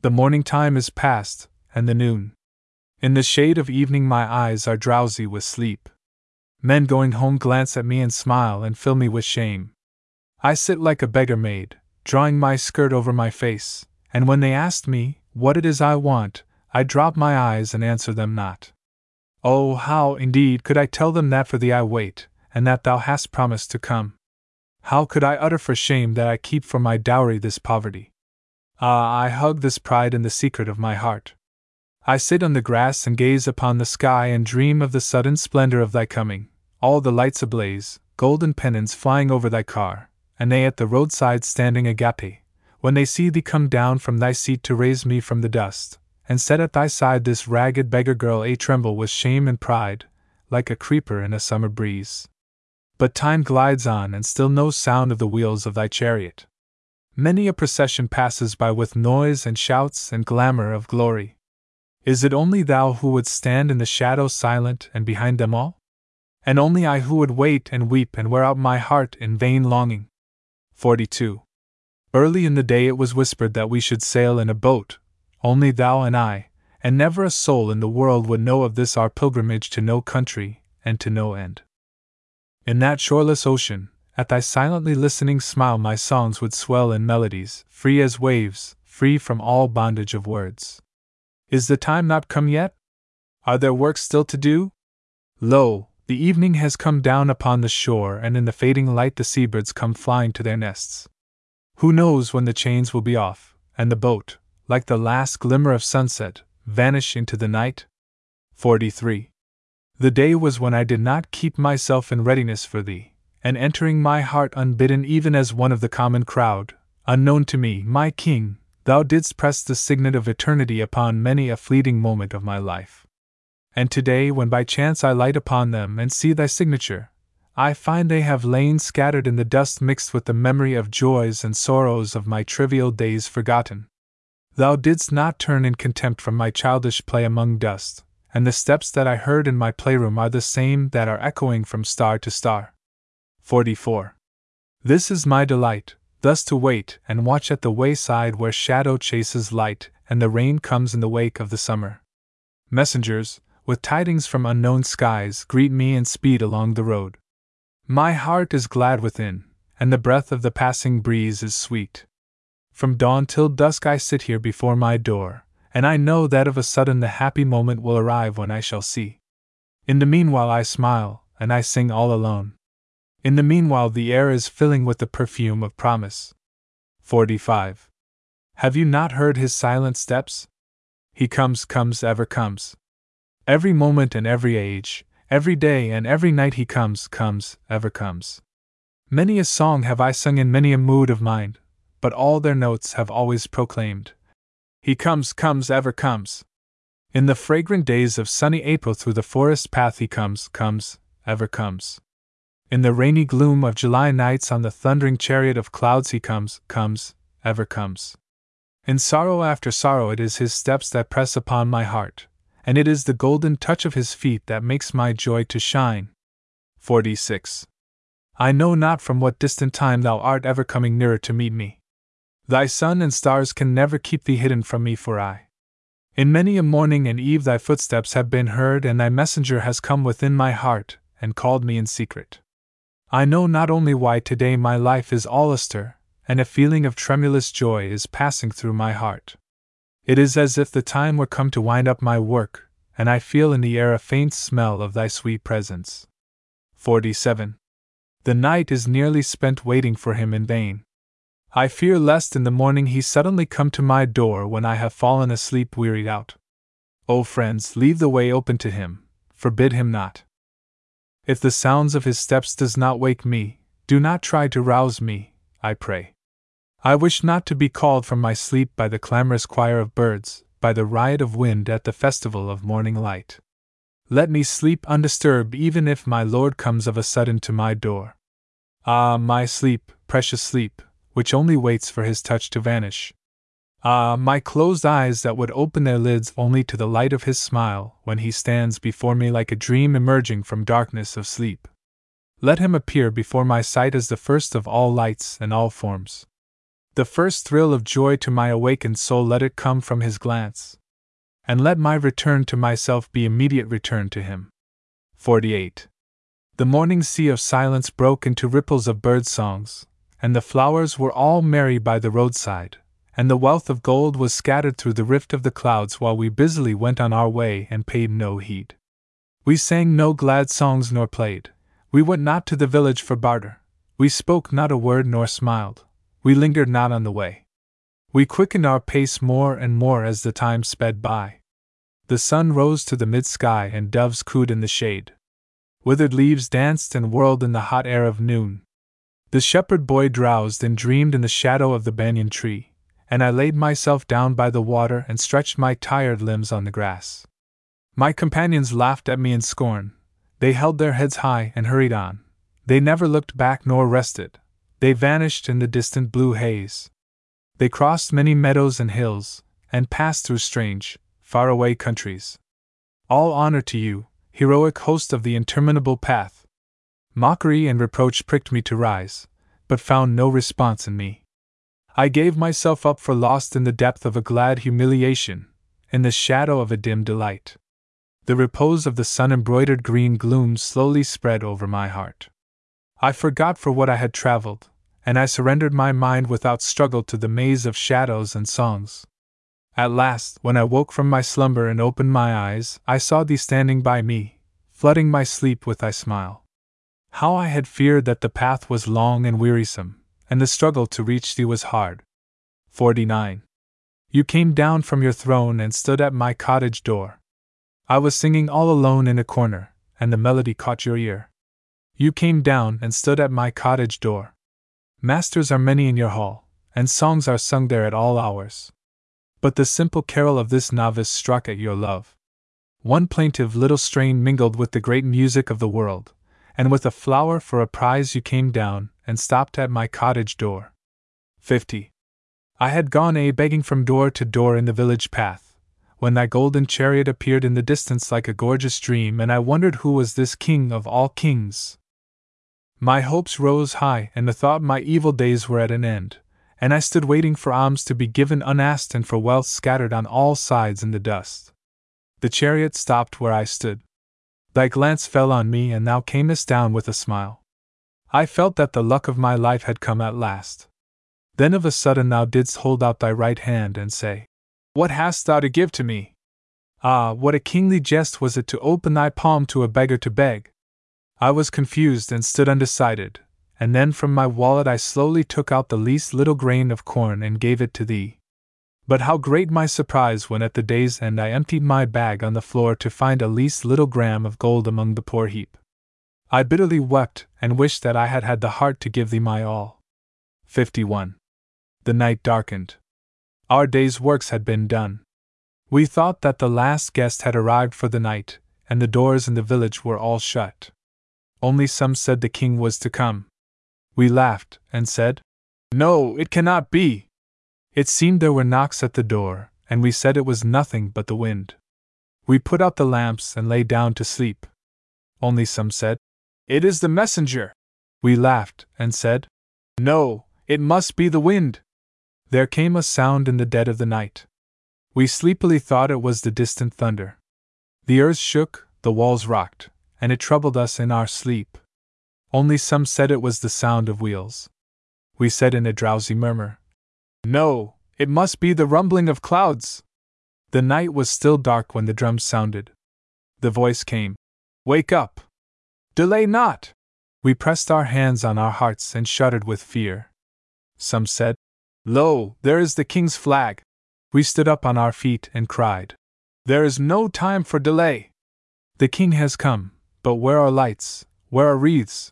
The morning time is past, and the noon. In the shade of evening, my eyes are drowsy with sleep. Men going home glance at me and smile and fill me with shame. I sit like a beggar maid, drawing my skirt over my face, and when they ask me what it is I want, I drop my eyes and answer them not. Oh, how, indeed, could I tell them that for thee I wait, and that thou hast promised to come? How could I utter for shame that I keep for my dowry this poverty? Ah, I hug this pride in the secret of my heart. I sit on the grass and gaze upon the sky and dream of the sudden splendor of thy coming, all the lights ablaze, golden pennons flying over thy car, and they at the roadside standing agape, when they see thee come down from thy seat to raise me from the dust, and set at thy side this ragged beggar girl a tremble with shame and pride, like a creeper in a summer breeze. But time glides on, and still no sound of the wheels of thy chariot. Many a procession passes by with noise and shouts and glamour of glory. Is it only thou who would stand in the shadow silent and behind them all? And only I who would wait and weep and wear out my heart in vain longing? 42. Early in the day it was whispered that we should sail in a boat, only thou and I, and never a soul in the world would know of this our pilgrimage to no country and to no end. In that shoreless ocean, at thy silently listening smile, my songs would swell in melodies, free as waves, free from all bondage of words. Is the time not come yet? Are there works still to do? Lo, the evening has come down upon the shore, and in the fading light the seabirds come flying to their nests. Who knows when the chains will be off, and the boat, like the last glimmer of sunset, vanish into the night? 43. The day was when I did not keep myself in readiness for thee, and entering my heart unbidden even as one of the common crowd, unknown to me, my king, thou didst press the signet of eternity upon many a fleeting moment of my life. And today, when by chance I light upon them and see thy signature, I find they have lain scattered in the dust mixed with the memory of joys and sorrows of my trivial days forgotten. Thou didst not turn in contempt from my childish play among dust, and the steps that I heard in my playroom are the same that are echoing from star to star. 44. This is my delight, thus to wait and watch at the wayside where shadow chases light and the rain comes in the wake of the summer. Messengers, with tidings from unknown skies, greet me and speed along the road. My heart is glad within, and the breath of the passing breeze is sweet. From dawn till dusk I sit here before my door, and I know that of a sudden the happy moment will arrive when I shall see. In the meanwhile I smile, and I sing all alone. In the meanwhile the air is filling with the perfume of promise. 45. Have you not heard his silent steps? He comes, comes, ever comes. Every moment and every age, every day and every night he comes, comes, ever comes. Many a song have I sung in many a mood of mind, but all their notes have always proclaimed He comes, comes, ever comes. In the fragrant days of sunny April through the forest path he comes, comes, ever comes. In the rainy gloom of July nights on the thundering chariot of clouds he comes, comes, ever comes. In sorrow after sorrow it is his steps that press upon my heart, and it is the golden touch of his feet that makes my joy to shine. 46. I know not from what distant time thou art ever coming nearer to meet me. Thy sun and stars can never keep thee hidden from me, for I. In many a morning and eve thy footsteps have been heard, and thy messenger has come within my heart, and called me in secret. I know not only why today my life is all astir, and a feeling of tremulous joy is passing through my heart. It is as if the time were come to wind up my work, and I feel in the air a faint smell of thy sweet presence. 47. The night is nearly spent waiting for him in vain. I fear lest in the morning he suddenly come to my door when I have fallen asleep wearied out. O oh, friends, leave the way open to him, forbid him not. If the sounds of his steps does not wake me, do not try to rouse me, I pray. I wish not to be called from my sleep by the clamorous choir of birds, by the riot of wind at the festival of morning light. Let me sleep undisturbed even if my Lord comes of a sudden to my door. Ah, my sleep, precious sleep, which only waits for his touch to vanish. Ah, my closed eyes that would open their lids only to the light of his smile when he stands before me like a dream emerging from darkness of sleep. Let him appear before my sight as the first of all lights and all forms. The first thrill of joy to my awakened soul let it come from his glance. And let my return to myself be immediate return to him. 48. The morning sea of silence broke into ripples of bird songs, and the flowers were all merry by the roadside, and the wealth of gold was scattered through the rift of the clouds while we busily went on our way and paid no heed. We sang no glad songs nor played. We went not to the village for barter. We spoke not a word nor smiled. We lingered not on the way. We quickened our pace more and more as the time sped by. The sun rose to the mid sky and doves cooed in the shade. Withered leaves danced and whirled in the hot air of noon. The shepherd boy drowsed and dreamed in the shadow of the banyan tree, and I laid myself down by the water and stretched my tired limbs on the grass. My companions laughed at me in scorn. They held their heads high and hurried on. They never looked back nor rested. They vanished in the distant blue haze. They crossed many meadows and hills, and passed through strange, faraway countries. All honor to you, heroic host of the interminable path. Mockery and reproach pricked me to rise, but found no response in me. I gave myself up for lost in the depth of a glad humiliation, in the shadow of a dim delight. The repose of the sun embroidered green gloom slowly spread over my heart. I forgot for what I had traveled, and I surrendered my mind without struggle to the maze of shadows and songs. At last, when I woke from my slumber and opened my eyes, I saw thee standing by me, flooding my sleep with thy smile. How I had feared that the path was long and wearisome, and the struggle to reach thee was hard. 49. You came down from your throne and stood at my cottage door. I was singing all alone in a corner, and the melody caught your ear. You came down and stood at my cottage door. Masters are many in your hall, and songs are sung there at all hours. But the simple carol of this novice struck at your love. One plaintive little strain mingled with the great music of the world, and with a flower for a prize you came down and stopped at my cottage door. 50. I had gone a begging from door to door in the village path, when thy golden chariot appeared in the distance like a gorgeous dream, and I wondered who was this king of all kings. My hopes rose high, and the thought my evil days were at an end, and I stood waiting for alms to be given unasked and for wealth scattered on all sides in the dust. The chariot stopped where I stood. Thy glance fell on me, and thou camest down with a smile. I felt that the luck of my life had come at last. Then of a sudden thou didst hold out thy right hand and say, What hast thou to give to me? Ah, what a kingly jest was it to open thy palm to a beggar to beg! I was confused and stood undecided, and then from my wallet I slowly took out the least little grain of corn and gave it to thee. But how great my surprise when at the day's end I emptied my bag on the floor to find a least little gram of gold among the poor heap. I bitterly wept and wished that I had had the heart to give thee my all. 51. The night darkened. Our day's works had been done. We thought that the last guest had arrived for the night, and the doors in the village were all shut. Only some said the king was to come. We laughed, and said, No, it cannot be. It seemed there were knocks at the door, and we said it was nothing but the wind. We put out the lamps and lay down to sleep. Only some said, It is the messenger. We laughed, and said, No, it must be the wind. There came a sound in the dead of the night. We sleepily thought it was the distant thunder. The earth shook, the walls rocked, and it troubled us in our sleep. Only some said it was the sound of wheels. We said in a drowsy murmur, No, it must be the rumbling of clouds. The night was still dark when the drums sounded. The voice came, Wake up! Delay not! We pressed our hands on our hearts and shuddered with fear. Some said, Lo, there is the king's flag! We stood up on our feet and cried, There is no time for delay! The king has come, but where are lights, where are wreaths?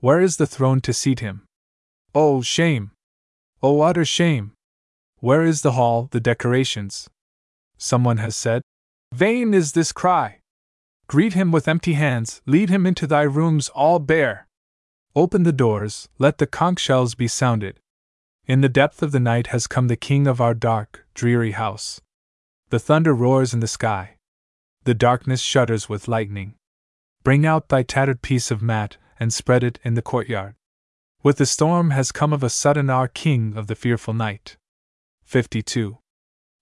Where is the throne to seat him? Oh, shame! Oh, utter shame! Where is the hall, the decorations? Someone has said, Vain is this cry! Greet him with empty hands, lead him into thy rooms all bare! Open the doors, let the conch shells be sounded. In the depth of the night has come the king of our dark, dreary house. The thunder roars in the sky. The darkness shudders with lightning. Bring out thy tattered piece of mat, and spread it in the courtyard. With the storm has come of a sudden our king of the fearful night. 52.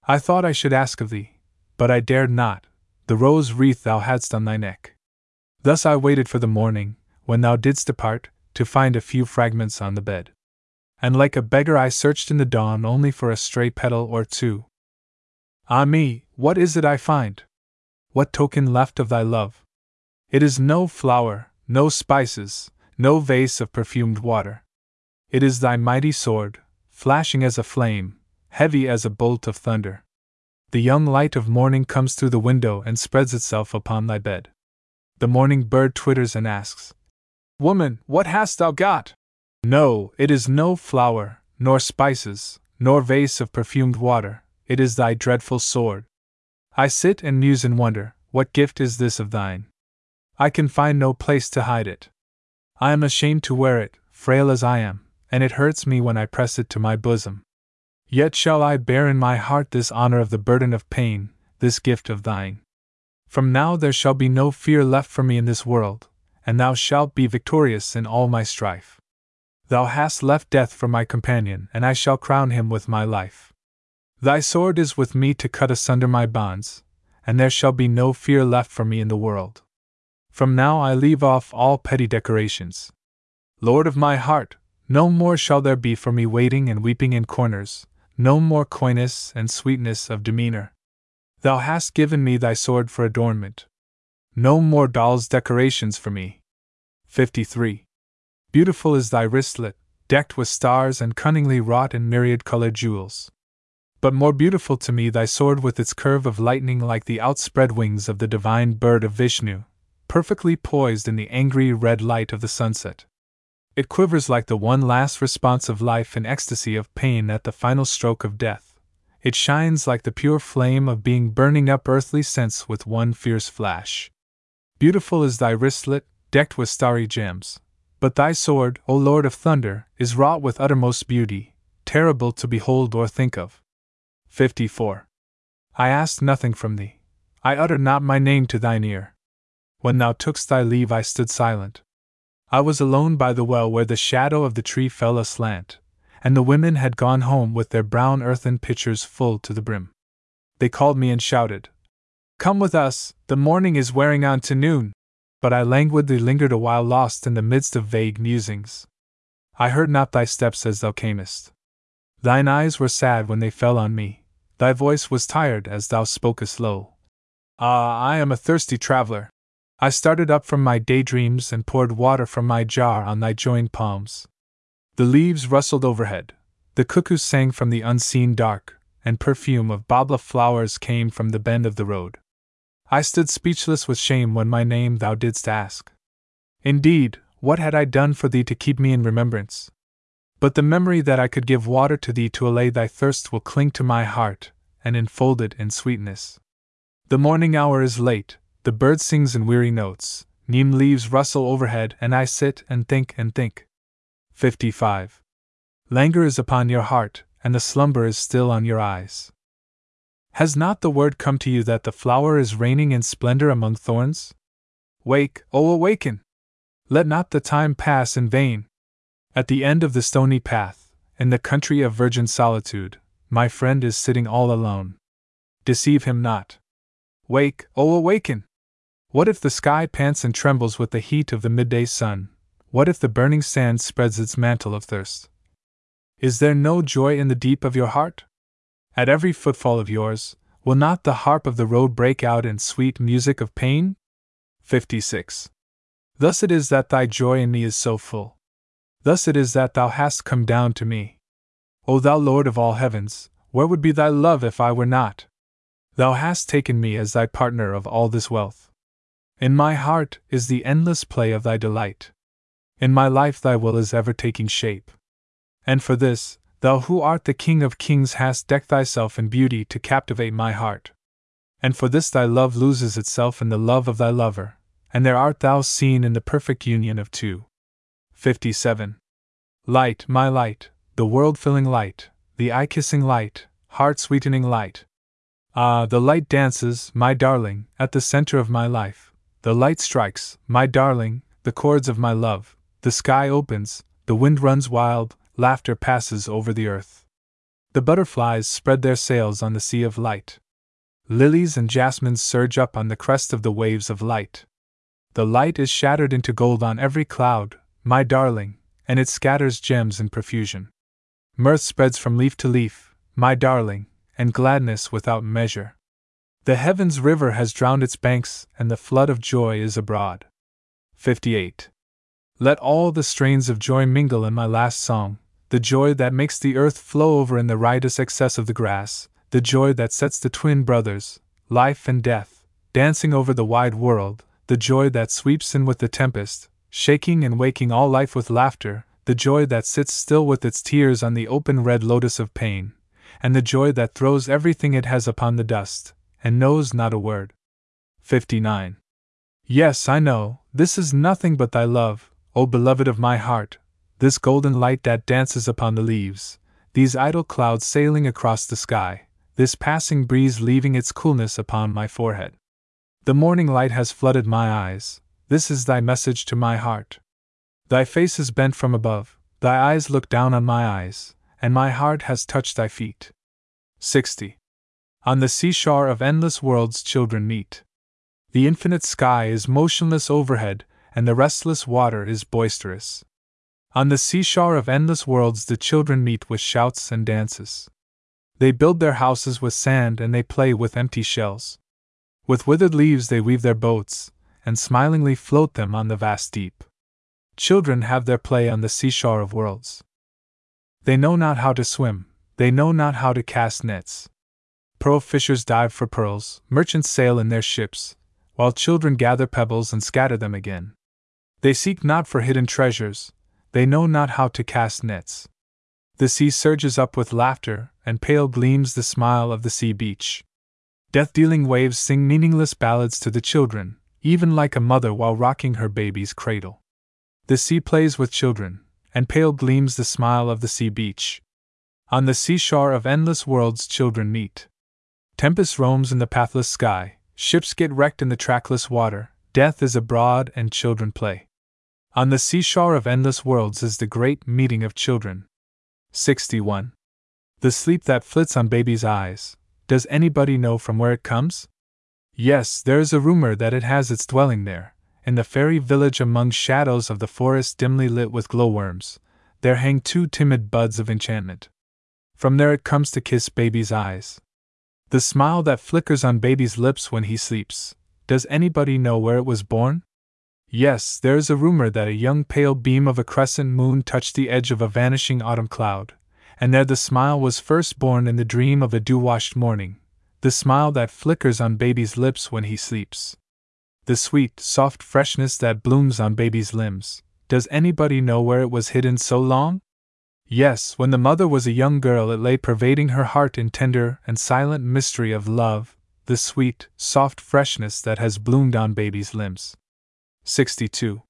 I thought I should ask of thee, but I dared not, the rose wreath thou hadst on thy neck. Thus I waited for the morning, when thou didst depart, to find a few fragments on the bed. And like a beggar I searched in the dawn only for a stray petal or two. Ah me, what is it I find? What token left of thy love? It is no flower, no spices, no vase of perfumed water. It is thy mighty sword, flashing as a flame, heavy as a bolt of thunder. The young light of morning comes through the window and spreads itself upon thy bed. The morning bird twitters and asks, Woman, what hast thou got? No, it is no flower, nor spices, nor vase of perfumed water, it is thy dreadful sword. I sit and muse and wonder, what gift is this of thine? I can find no place to hide it. I am ashamed to wear it, frail as I am, and it hurts me when I press it to my bosom. Yet shall I bear in my heart this honor of the burden of pain, this gift of thine. From now there shall be no fear left for me in this world, and thou shalt be victorious in all my strife. Thou hast left death for my companion, and I shall crown him with my life. Thy sword is with me to cut asunder my bonds, and there shall be no fear left for me in the world. From now I leave off all petty decorations. Lord of my heart, no more shall there be for me waiting and weeping in corners, no more coyness and sweetness of demeanor. Thou hast given me thy sword for adornment. No more doll's decorations for me. 53. Beautiful is thy wristlet, decked with stars and cunningly wrought in myriad colored jewels. But more beautiful to me thy sword with its curve of lightning like the outspread wings of the divine bird of Vishnu, perfectly poised in the angry red light of the sunset. It quivers like the one last response of life in ecstasy of pain at the final stroke of death. It shines like the pure flame of being burning up earthly sense with one fierce flash. Beautiful is thy wristlet, decked with starry gems. But thy sword, O Lord of thunder, is wrought with uttermost beauty, terrible to behold or think of. 54. I asked nothing from thee. I uttered not my name to thine ear. When thou tookst thy leave, I stood silent. I was alone by the well where the shadow of the tree fell aslant, and the women had gone home with their brown earthen pitchers full to the brim. They called me and shouted, Come with us, the morning is wearing on to noon. But I languidly lingered a while lost in the midst of vague musings. I heard not thy steps as thou camest. Thine eyes were sad when they fell on me, thy voice was tired as thou spokest low. Ah, I am a thirsty traveler, I started up from my daydreams and poured water from my jar on thy joined palms. The leaves rustled overhead, the cuckoos sang from the unseen dark, and perfume of babla flowers came from the bend of the road. I stood speechless with shame when my name thou didst ask. Indeed, what had I done for thee to keep me in remembrance? But the memory that I could give water to thee to allay thy thirst will cling to my heart, and enfold it in sweetness. The morning hour is late, the bird sings in weary notes, neem leaves rustle overhead, and I sit and think and think. 55. Languor is upon your heart, and the slumber is still on your eyes. Has not the word come to you that the flower is reigning in splendor among thorns? Wake, O awaken! Let not the time pass in vain. At the end of the stony path, in the country of virgin solitude, my friend is sitting all alone. Deceive him not. Wake, O awaken! What if the sky pants and trembles with the heat of the midday sun? What if the burning sand spreads its mantle of thirst? Is there no joy in the deep of your heart? At every footfall of yours, will not the harp of the road break out in sweet music of pain? 56. Thus it is that thy joy in me is so full. Thus it is that thou hast come down to me. O thou Lord of all heavens, where would be thy love if I were not? Thou hast taken me as thy partner of all this wealth. In my heart is the endless play of thy delight. In my life thy will is ever taking shape. And for this, thou who art the King of kings hast decked thyself in beauty to captivate my heart. And for this thy love loses itself in the love of thy lover, and there art thou seen in the perfect union of two. 57. Light, my light, the world filling light, the eye kissing light, heart sweetening light. Ah, the light dances, my darling, at the center of my life, the light strikes, my darling, the chords of my love, the sky opens, the wind runs wild, laughter passes over the earth. The butterflies spread their sails on the sea of light. Lilies and jasmines surge up on the crest of the waves of light. The light is shattered into gold on every cloud, my darling, and it scatters gems in profusion. Mirth spreads from leaf to leaf, my darling, and gladness without measure. The heavens river has drowned its banks, and the flood of joy is abroad. 58. Let all the strains of joy mingle in my last song, the joy that makes the earth flow over in the riotous excess of the grass, the joy that sets the twin brothers, life and death, dancing over the wide world, the joy that sweeps in with the tempest, shaking and waking all life with laughter, the joy that sits still with its tears on the open red lotus of pain, and the joy that throws everything it has upon the dust, and knows not a word. 59. Yes, I know, this is nothing but thy love, O beloved of my heart, this golden light that dances upon the leaves, these idle clouds sailing across the sky, this passing breeze leaving its coolness upon my forehead. The morning light has flooded my eyes, this is thy message to my heart. Thy face is bent from above, thy eyes look down on my eyes, and my heart has touched thy feet. 60. On the seashore of endless worlds, children meet. The infinite sky is motionless overhead, and the restless water is boisterous. On the seashore of endless worlds, the children meet with shouts and dances. They build their houses with sand and they play with empty shells. With withered leaves, they weave their boats, and smilingly float them on the vast deep. Children have their play on the seashore of worlds. They know not how to swim, they know not how to cast nets. Pearl fishers dive for pearls, merchants sail in their ships, while children gather pebbles and scatter them again. They seek not for hidden treasures, they know not how to cast nets. The sea surges up with laughter, and pale gleams the smile of the sea beach. Death dealing waves sing meaningless ballads to the children, even like a mother while rocking her baby's cradle. The sea plays with children, and pale gleams the smile of the sea beach. On the seashore of endless worlds, children meet. Tempest roams in the pathless sky, ships get wrecked in the trackless water, death is abroad, and children play. On the seashore of endless worlds is the great meeting of children. 61. The sleep that flits on baby's eyes, does anybody know from where it comes? Yes, there is a rumor that it has its dwelling there, in the fairy village among shadows of the forest dimly lit with glowworms. There hang two timid buds of enchantment. From there it comes to kiss baby's eyes. The smile that flickers on baby's lips when he sleeps, does anybody know where it was born? Yes, there is a rumor that a young pale beam of a crescent moon touched the edge of a vanishing autumn cloud, and there the smile was first born in the dream of a dew washed morning, the smile that flickers on baby's lips when he sleeps. The sweet, soft freshness that blooms on baby's limbs, does anybody know where it was hidden so long? Yes, when the mother was a young girl, it lay pervading her heart in tender and silent mystery of love, the sweet, soft freshness that has bloomed on baby's limbs. 62.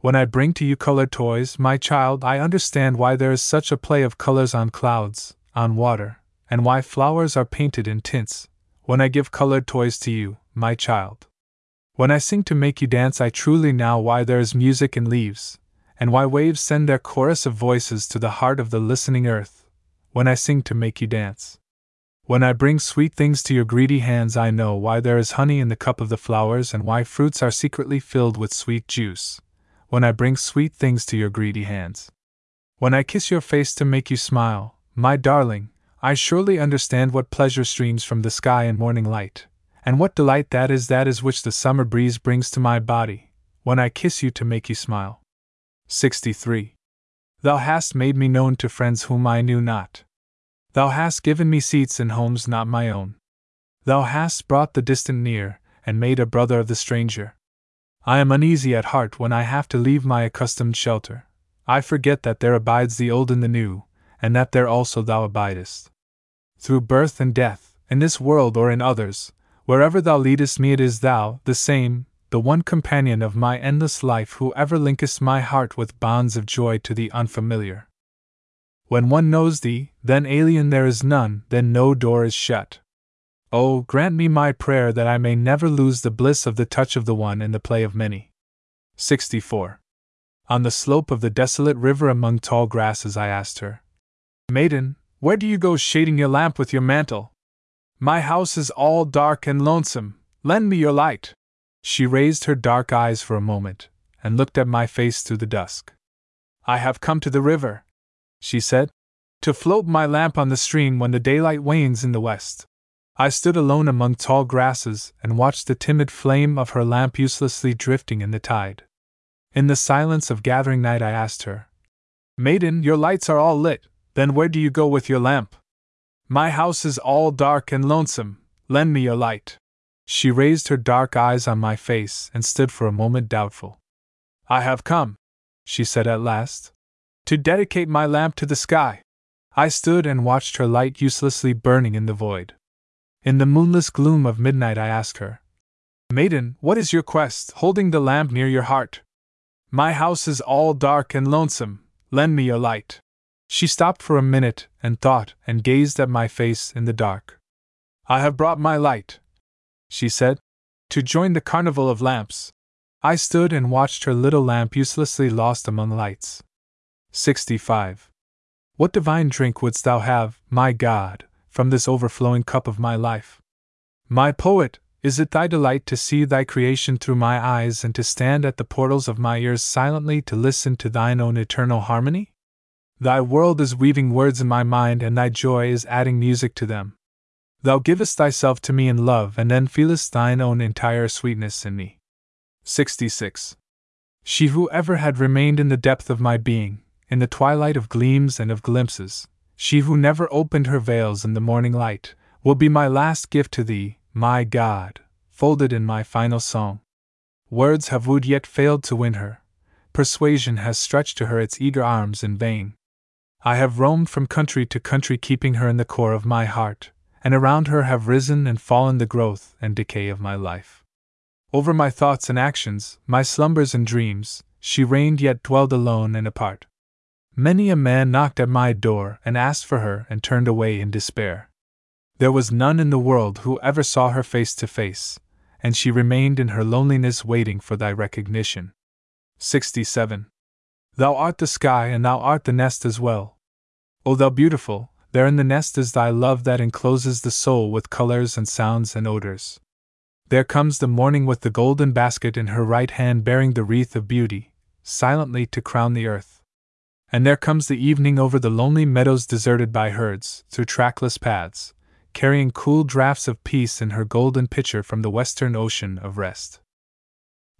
When I bring to you colored toys, my child, I understand why there is such a play of colors on clouds, on water, and why flowers are painted in tints. When I give colored toys to you, my child. When I sing to make you dance, I truly know why there is music in leaves, and why waves send their chorus of voices to the heart of the listening earth. When I sing to make you dance. When I bring sweet things to your greedy hands, I know why there is honey in the cup of the flowers and why fruits are secretly filled with sweet juice. When I bring sweet things to your greedy hands. When I kiss your face to make you smile, my darling, I surely understand what pleasure streams from the sky and morning light, and what delight that is that is which the summer breeze brings to my body, when I kiss you to make you smile. 63. Thou hast made me known to friends whom I knew not. Thou hast given me seats in homes not my own. Thou hast brought the distant near, and made a brother of the stranger. I am uneasy at heart when I have to leave my accustomed shelter. I forget that there abides the old and the new, and that there also thou abidest. Through birth and death, in this world or in others, wherever thou leadest me, it is thou, the same, the one companion of my endless life, who ever linkest my heart with bonds of joy to the unfamiliar. When one knows thee, then alien there is none, then no door is shut. Oh, grant me my prayer that I may never lose the bliss of the touch of the one in the play of many. 64. On the slope of the desolate river among tall grasses, I asked her, Maiden, where do you go shading your lamp with your mantle? My house is all dark and lonesome, lend me your light. She raised her dark eyes for a moment, and looked at my face through the dusk. I have come to the river, she said, to float my lamp on the stream when the daylight wanes in the west. I stood alone among tall grasses and watched the timid flame of her lamp uselessly drifting in the tide. In the silence of gathering night, I asked her, Maiden, your lights are all lit, then where do you go with your lamp? My house is all dark and lonesome, lend me your light. She raised her dark eyes on my face and stood for a moment doubtful. I have come, she said at last, to dedicate my lamp to the sky. I stood and watched her light uselessly burning in the void. In the moonless gloom of midnight, I asked her, Maiden, what is your quest, holding the lamp near your heart? My house is all dark and lonesome, lend me your light. She stopped for a minute and thought and gazed at my face in the dark. I have brought my light, she said, to join the carnival of lamps. I stood and watched her little lamp uselessly lost among lights. 65. What divine drink wouldst thou have, my God, from this overflowing cup of my life? My poet, is it thy delight to see thy creation through my eyes and to stand at the portals of my ears silently to listen to thine own eternal harmony? Thy world is weaving words in my mind, and thy joy is adding music to them. Thou givest thyself to me in love, and then feelest thine own entire sweetness in me. 66. She who ever had remained in the depth of my being, in the twilight of gleams and of glimpses, she who never opened her veils in the morning light, will be my last gift to thee, my God, folded in my final song. Words have wooed yet failed to win her. Persuasion has stretched to her its eager arms in vain. I have roamed from country to country, keeping her in the core of my heart, and around her have risen and fallen the growth and decay of my life. Over my thoughts and actions, my slumbers and dreams, she reigned yet dwelled alone and apart. Many a man knocked at my door and asked for her and turned away in despair. There was none in the world who ever saw her face to face, and she remained in her loneliness waiting for thy recognition. 67. Thou art the sky and thou art the nest as well. O thou beautiful, there in the nest is thy love that encloses the soul with colors and sounds and odors. There comes the morning with the golden basket in her right hand bearing the wreath of beauty, silently to crown the earth. And there comes the evening over the lonely meadows deserted by herds, through trackless paths, carrying cool draughts of peace in her golden pitcher from the western ocean of rest.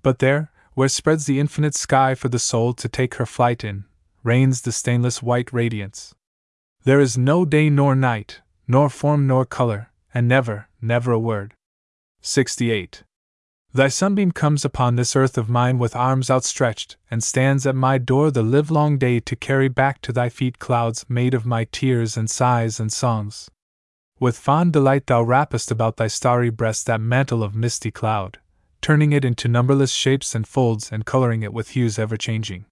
But there, where spreads the infinite sky for the soul to take her flight in, reigns the stainless white radiance. There is no day nor night, nor form nor color, and never, never a word. 68. Thy sunbeam comes upon this earth of mine with arms outstretched, and stands at my door the livelong day to carry back to thy feet clouds made of my tears and sighs and songs. With fond delight thou wrappest about thy starry breast that mantle of misty cloud, turning it into numberless shapes and folds and coloring it with hues ever changing.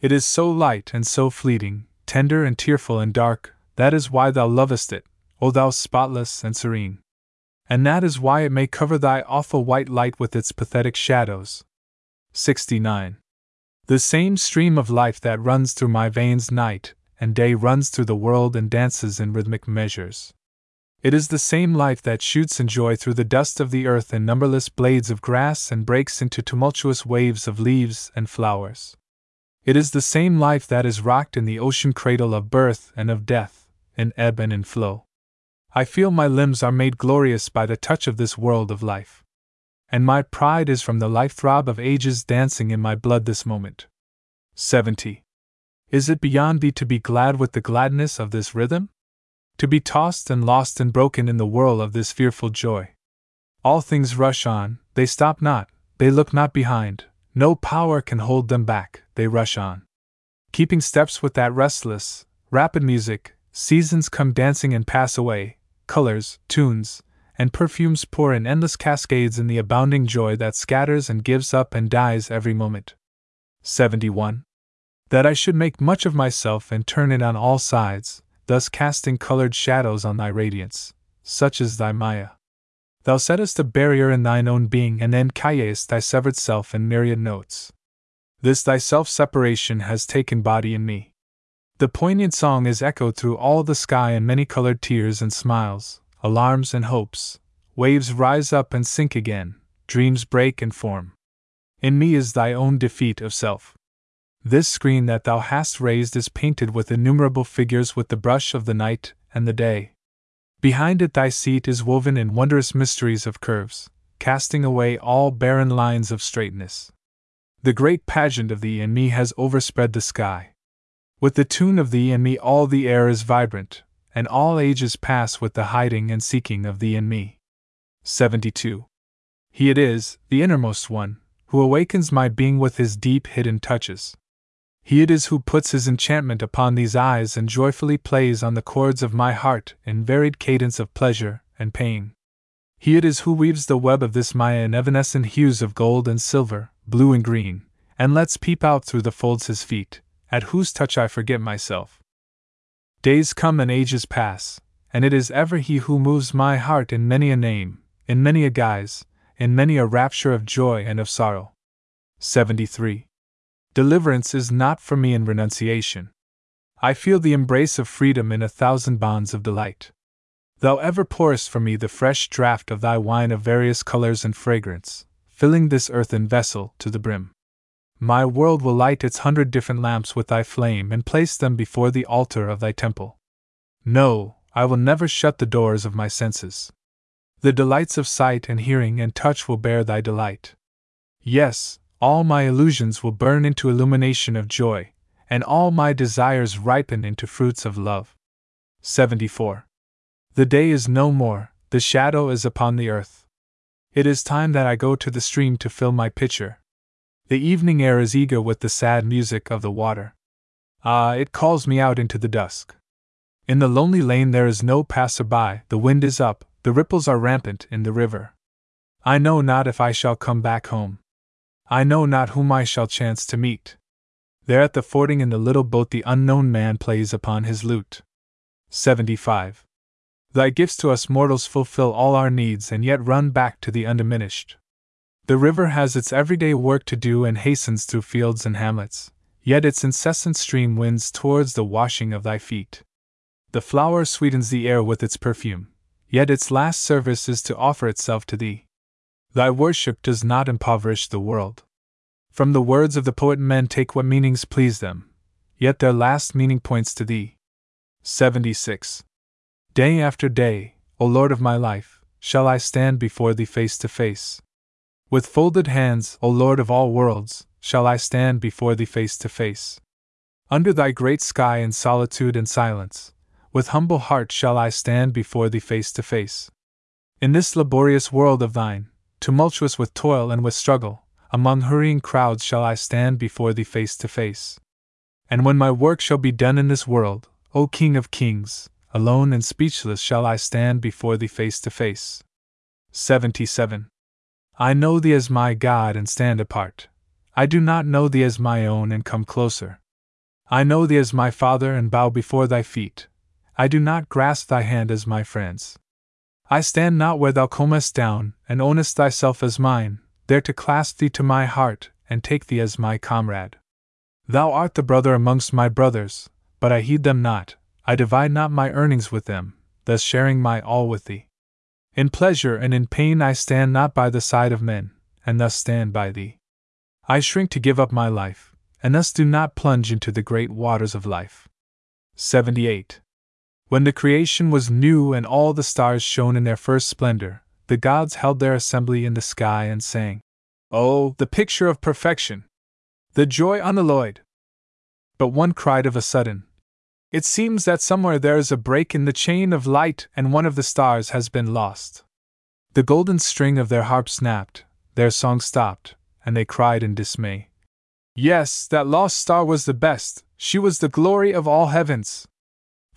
It is so light and so fleeting, tender and tearful and dark, that is why thou lovest it, O thou spotless and serene and that is why it may cover thy awful white light with its pathetic shadows. 69. The same stream of life that runs through my veins night and day runs through the world and dances in rhythmic measures. It is the same life that shoots in joy through the dust of the earth in numberless blades of grass and breaks into tumultuous waves of leaves and flowers. It is the same life that is rocked in the ocean cradle of birth and of death, in ebb and in flow. I feel my limbs are made glorious by the touch of this world of life. And my pride is from the life throb of ages dancing in my blood this moment. 70. Is it beyond thee to be glad with the gladness of this rhythm? To be tossed and lost and broken in the whirl of this fearful joy? All things rush on, they stop not, they look not behind, no power can hold them back, they rush on. Keeping steps with that restless, rapid music, seasons come dancing and pass away, colors, tunes, and perfumes pour in endless cascades in the abounding joy that scatters and gives up and dies every moment. 71. That I should make much of myself and turn it on all sides, thus casting colored shadows on thy radiance, such is thy Maya. Thou settest a barrier in thine own being and then callest thy severed self in myriad notes. This thy self separation has taken body in me. The poignant song is echoed through all the sky in many colored tears and smiles, alarms and hopes. Waves rise up and sink again, dreams break and form. In me is thy own defeat of self. This screen that thou hast raised is painted with innumerable figures with the brush of the night and the day. Behind it, thy seat is woven in wondrous mysteries of curves, casting away all barren lines of straightness. The great pageant of thee and me has overspread the sky. With the tune of thee and me, all the air is vibrant, and all ages pass with the hiding and seeking of thee and me. 72. He it is, the innermost one, who awakens my being with his deep hidden touches. He it is who puts his enchantment upon these eyes and joyfully plays on the chords of my heart in varied cadence of pleasure and pain. He it is who weaves the web of this Maya in evanescent hues of gold and silver, blue and green, and lets peep out through the folds his feet, at whose touch I forget myself. Days come and ages pass, and it is ever he who moves my heart in many a name, in many a guise, in many a rapture of joy and of sorrow. 73. Deliverance is not for me in renunciation. I feel the embrace of freedom in a thousand bonds of delight. Thou ever pourest for me the fresh draught of thy wine of various colors and fragrance, filling this earthen vessel to the brim. My world will light its hundred different lamps with thy flame and place them before the altar of thy temple. No, I will never shut the doors of my senses. The delights of sight and hearing and touch will bear thy delight. Yes, all my illusions will burn into illumination of joy, and all my desires ripen into fruits of love. 74. The day is no more, the shadow is upon the earth. It is time that I go to the stream to fill my pitcher. The evening air is eager with the sad music of the water. Ah, it calls me out into the dusk. In the lonely lane there is no passer by, the wind is up, the ripples are rampant in the river. I know not if I shall come back home. I know not whom I shall chance to meet. There at the fording in the little boat the unknown man plays upon his lute. 75. Thy gifts to us mortals fulfill all our needs and yet run back to the undiminished. The river has its everyday work to do and hastens through fields and hamlets, yet its incessant stream winds towards the washing of thy feet. The flower sweetens the air with its perfume, yet its last service is to offer itself to thee. Thy worship does not impoverish the world. From the words of the poet, men take what meanings please them, yet their last meaning points to thee. 76. Day after day, O Lord of my life, shall I stand before thee face to face. With folded hands, O Lord of all worlds, shall I stand before thee face to face. Under thy great sky in solitude and silence, with humble heart shall I stand before thee face to face. In this laborious world of thine, tumultuous with toil and with struggle, among hurrying crowds shall I stand before thee face to face. And when my work shall be done in this world, O King of kings, alone and speechless shall I stand before thee face to face. 77. I know thee as my God and stand apart. I do not know thee as my own and come closer. I know thee as my Father and bow before thy feet. I do not grasp thy hand as my friends. I stand not where thou comest down, and ownest thyself as mine, there to clasp thee to my heart, and take thee as my comrade. Thou art the brother amongst my brothers, but I heed them not, I divide not my earnings with them, thus sharing my all with thee. In pleasure and in pain I stand not by the side of men, and thus stand by thee. I shrink to give up my life, and thus do not plunge into the great waters of life. 78. When the creation was new and all the stars shone in their first splendor, the gods held their assembly in the sky and sang, Oh, the picture of perfection! The joy unalloyed! But one cried of a sudden, it seems that somewhere there is a break in the chain of light and one of the stars has been lost. The golden string of their harp snapped, their song stopped, and they cried in dismay. Yes, that lost star was the best, she was the glory of all heavens.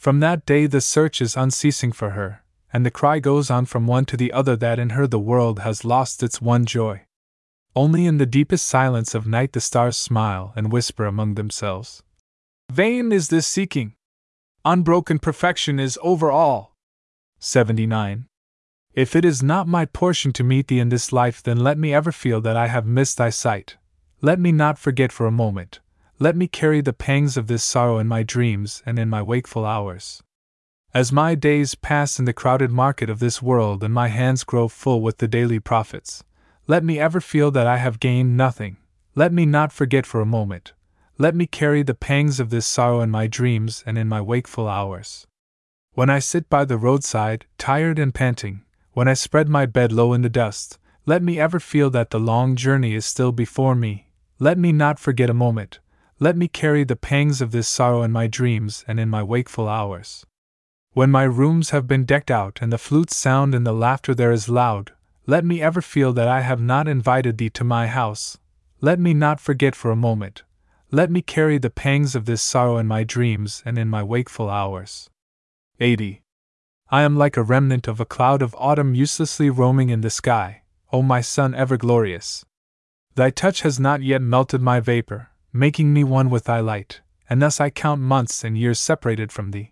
From that day the search is unceasing for her, and the cry goes on from one to the other that in her the world has lost its one joy. Only in the deepest silence of night the stars smile and whisper among themselves. Vain is this seeking, Unbroken perfection is over all. 79. If it is not my portion to meet thee in this life, then let me ever feel that I have missed thy sight. let me not forget for a moment, let me carry the pangs of this sorrow in my dreams and in my wakeful hours. As my days pass in the crowded market of this world and my hands grow full with the daily profits, let me ever feel that I have gained nothing, let me not forget for a moment, let me carry the pangs of this sorrow in my dreams and in my wakeful hours. When I sit by the roadside, tired and panting, when I spread my bed low in the dust, let me ever feel that the long journey is still before me, let me not forget a moment, let me carry the pangs of this sorrow in my dreams and in my wakeful hours. When my rooms have been decked out and the flutes sound and the laughter there is loud, let me ever feel that I have not invited thee to my house. Let me not forget for a moment. Let me carry the pangs of this sorrow in my dreams and in my wakeful hours. 80. I am like a remnant of a cloud of autumn uselessly roaming in the sky, O my sun ever glorious. Thy touch has not yet melted my vapor, making me one with thy light, and thus I count months and years separated from thee.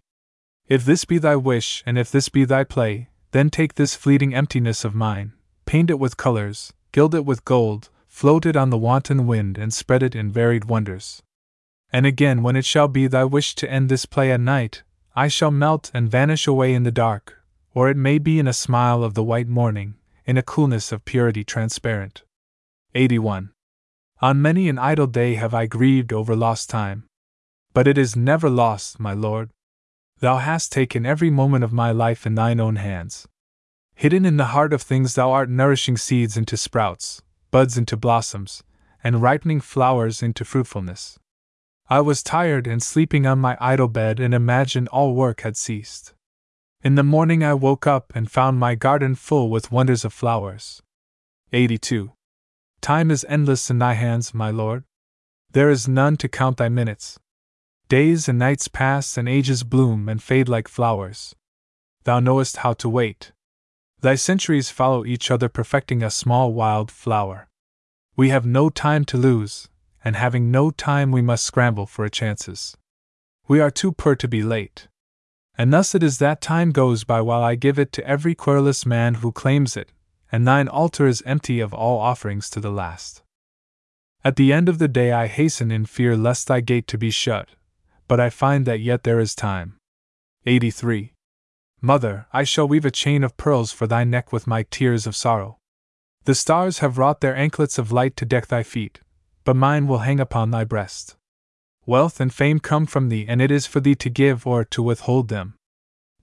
If this be thy wish, and if this be thy play, then take this fleeting emptiness of mine, paint it with colors, gild it with gold, float it on the wanton wind, and spread it in varied wonders. And again, when it shall be thy wish to end this play at night, I shall melt and vanish away in the dark, or it may be in a smile of the white morning, in a coolness of purity transparent. 81. On many an idle day have I grieved over lost time. But it is never lost, my lord, Thou hast taken every moment of my life in thine own hands. Hidden in the heart of things, thou art nourishing seeds into sprouts, buds into blossoms, and ripening flowers into fruitfulness. I was tired and sleeping on my idle bed and imagined all work had ceased. In the morning I woke up and found my garden full with wonders of flowers. 82. Time is endless in thy hands, my lord. There is none to count thy minutes. Days and nights pass, and ages bloom and fade like flowers. Thou knowest how to wait. Thy centuries follow each other, perfecting a small wild flower. We have no time to lose, and having no time, we must scramble for chances. We are too poor to be late. And thus it is that time goes by while I give it to every querulous man who claims it, and thine altar is empty of all offerings to the last. At the end of the day I hasten in fear lest thy gate to be shut, but I find that yet there is time. 83. Mother, I shall weave a chain of pearls for thy neck with my tears of sorrow. The stars have wrought their anklets of light to deck thy feet, but mine will hang upon thy breast. Wealth and fame come from thee, and it is for thee to give or to withhold them.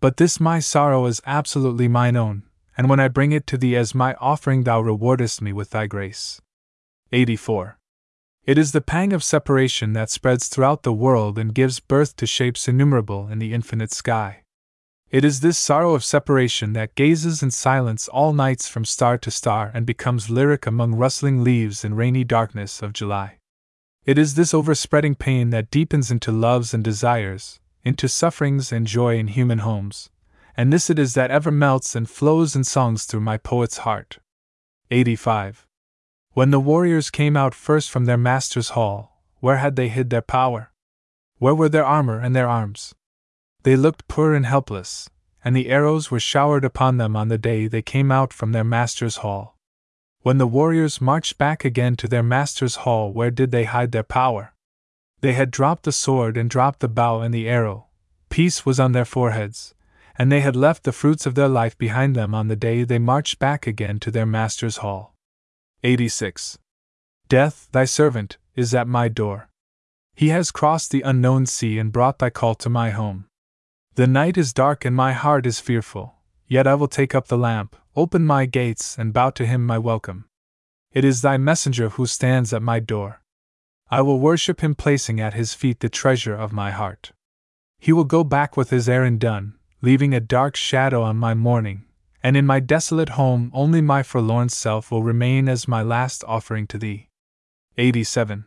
But this my sorrow is absolutely mine own, and when I bring it to thee as my offering, thou rewardest me with thy grace. 84. It is the pang of separation that spreads throughout the world and gives birth to shapes innumerable in the infinite sky. It is this sorrow of separation that gazes in silence all nights from star to star and becomes lyric among rustling leaves in rainy darkness of July. It is this overspreading pain that deepens into loves and desires, into sufferings and joy in human homes, and this it is that ever melts and flows in songs through my poet's heart. 85. When the warriors came out first from their master's hall, where had they hid their power? Where were their armor and their arms? They looked poor and helpless, and the arrows were showered upon them on the day they came out from their master's hall. When the warriors marched back again to their master's hall, where did they hide their power? They had dropped the sword and dropped the bow and the arrow. Peace was on their foreheads, and they had left the fruits of their life behind them on the day they marched back again to their master's hall. 86. Death, thy servant, is at my door. He has crossed the unknown sea and brought thy call to my home. The night is dark and my heart is fearful, yet I will take up the lamp, open my gates, and bow to him my welcome. It is thy messenger who stands at my door. I will worship him, placing at his feet the treasure of my heart. He will go back with his errand done, leaving a dark shadow on my mourning, and in my desolate home only my forlorn self will remain as my last offering to thee. 87.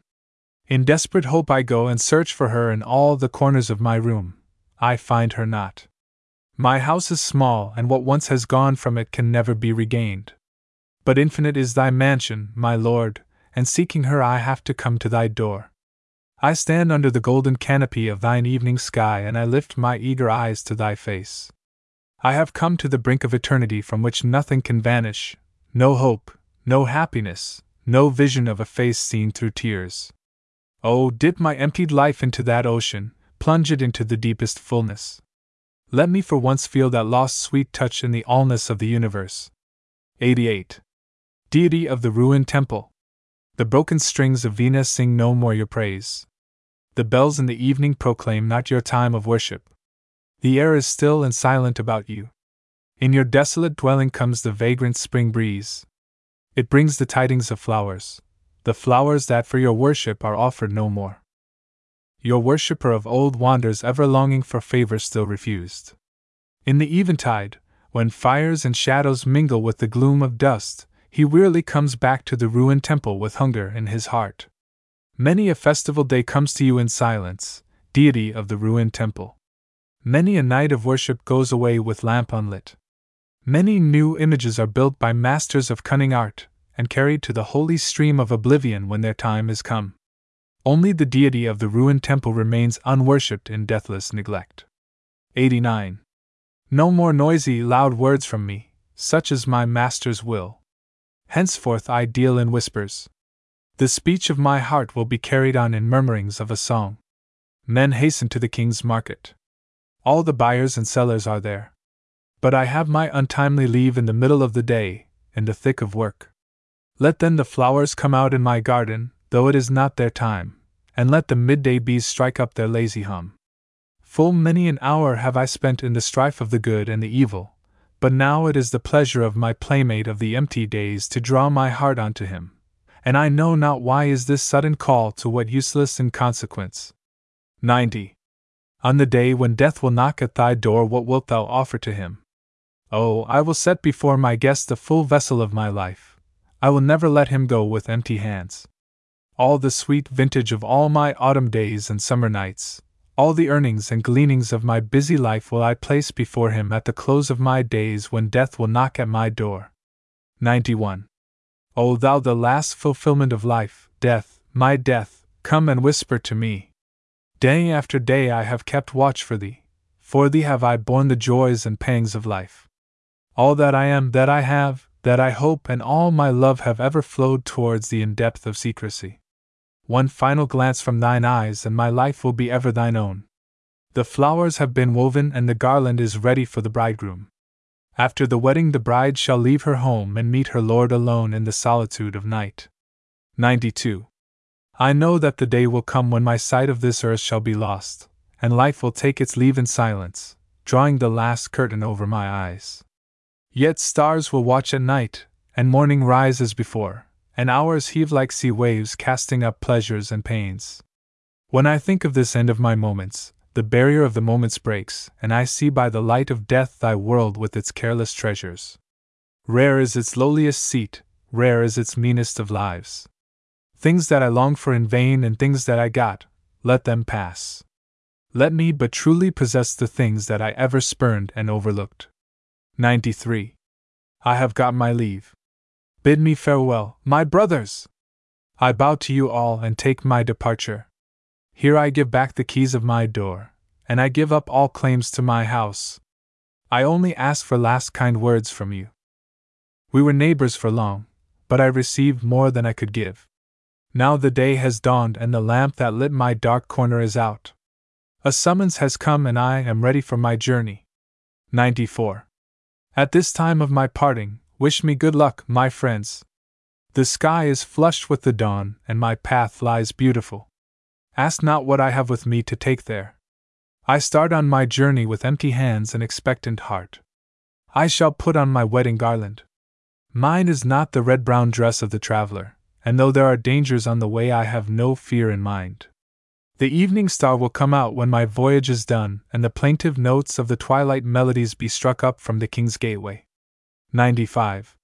In desperate hope I go and search for her in all the corners of my room. I find her not. My house is small, and what once has gone from it can never be regained. But infinite is thy mansion, my lord, and seeking her I have to come to thy door. I stand under the golden canopy of thine evening sky, and I lift my eager eyes to thy face. I have come to the brink of eternity from which nothing can vanish no hope, no happiness, no vision of a face seen through tears. Oh, dip my emptied life into that ocean, plunge it into the deepest fullness. Let me for once feel that lost sweet touch in the allness of the universe. 88. Deity of the ruined temple. The broken strings of vina sing no more your praise. The bells in the evening proclaim not your time of worship. The air is still and silent about you. In your desolate dwelling comes the vagrant spring breeze. It brings the tidings of flowers, the flowers that for your worship are offered no more. Your worshipper of old wanders ever longing for favor still refused. In the eventide, when fires and shadows mingle with the gloom of dust, he wearily comes back to the ruined temple with hunger in his heart. Many a festival day comes to you in silence, deity of the ruined temple. Many a night of worship goes away with lamp unlit. Many new images are built by masters of cunning art, and carried to the holy stream of oblivion when their time is come. Only the deity of the ruined temple remains unworshipped in deathless neglect. 89. No more noisy, loud words from me, such is my master's will. Henceforth I deal in whispers. The speech of my heart will be carried on in murmurings of a song. Men hasten to the king's market. All the buyers and sellers are there. But I have my untimely leave in the middle of the day, in the thick of work. Let then the flowers come out in my garden, though it is not their time, and let the midday bees strike up their lazy hum. Full many an hour have I spent in the strife of the good and the evil, but now it is the pleasure of my playmate of the empty days to draw my heart unto him. And I know not why is this sudden call to what useless inconsequence. 90. On the day when death will knock at thy door, what wilt thou offer to him? Oh, I will set before my guest the full vessel of my life. I will never let him go with empty hands. All the sweet vintage of all my autumn days and summer nights, all the earnings and gleanings of my busy life will I place before him at the close of my days when death will knock at my door. 91. O thou the last fulfillment of life, death, my death, come and whisper to me. Day after day I have kept watch for thee, for thee have I borne the joys and pangs of life. All that I am, that I have, that I hope, and all my love have ever flowed towards thee in depth of secrecy. One final glance from thine eyes, and my life will be ever thine own. The flowers have been woven, and the garland is ready for the bridegroom. After the wedding, the bride shall leave her home and meet her lord alone in the solitude of night. 92. I know that the day will come when my sight of this earth shall be lost, and life will take its leave in silence, drawing the last curtain over my eyes. Yet stars will watch at night, and morning rise as before, and hours heave like sea waves casting up pleasures and pains. When I think of this end of my moments, the barrier of the moments breaks, and I see by the light of death thy world with its careless treasures. Rare is its lowliest seat, rare is its meanest of lives. Things that I long for in vain and things that I got, let them pass. Let me but truly possess the things that I ever spurned and overlooked. 93. I have got my leave. Bid me farewell, my brothers! I bow to you all and take my departure. Here I give back the keys of my door, and I give up all claims to my house. I only ask for last kind words from you. We were neighbors for long, but I received more than I could give. Now the day has dawned and the lamp that lit my dark corner is out. A summons has come and I am ready for my journey. 94. At this time of my parting, Wish me good luck, my friends. The sky is flushed with the dawn, and my path lies beautiful. Ask not what I have with me to take there. I start on my journey with empty hands and expectant heart. I shall put on my wedding garland. Mine is not the red brown dress of the traveler, and though there are dangers on the way, I have no fear in mind. The evening star will come out when my voyage is done, and the plaintive notes of the twilight melodies be struck up from the king's gateway. 95.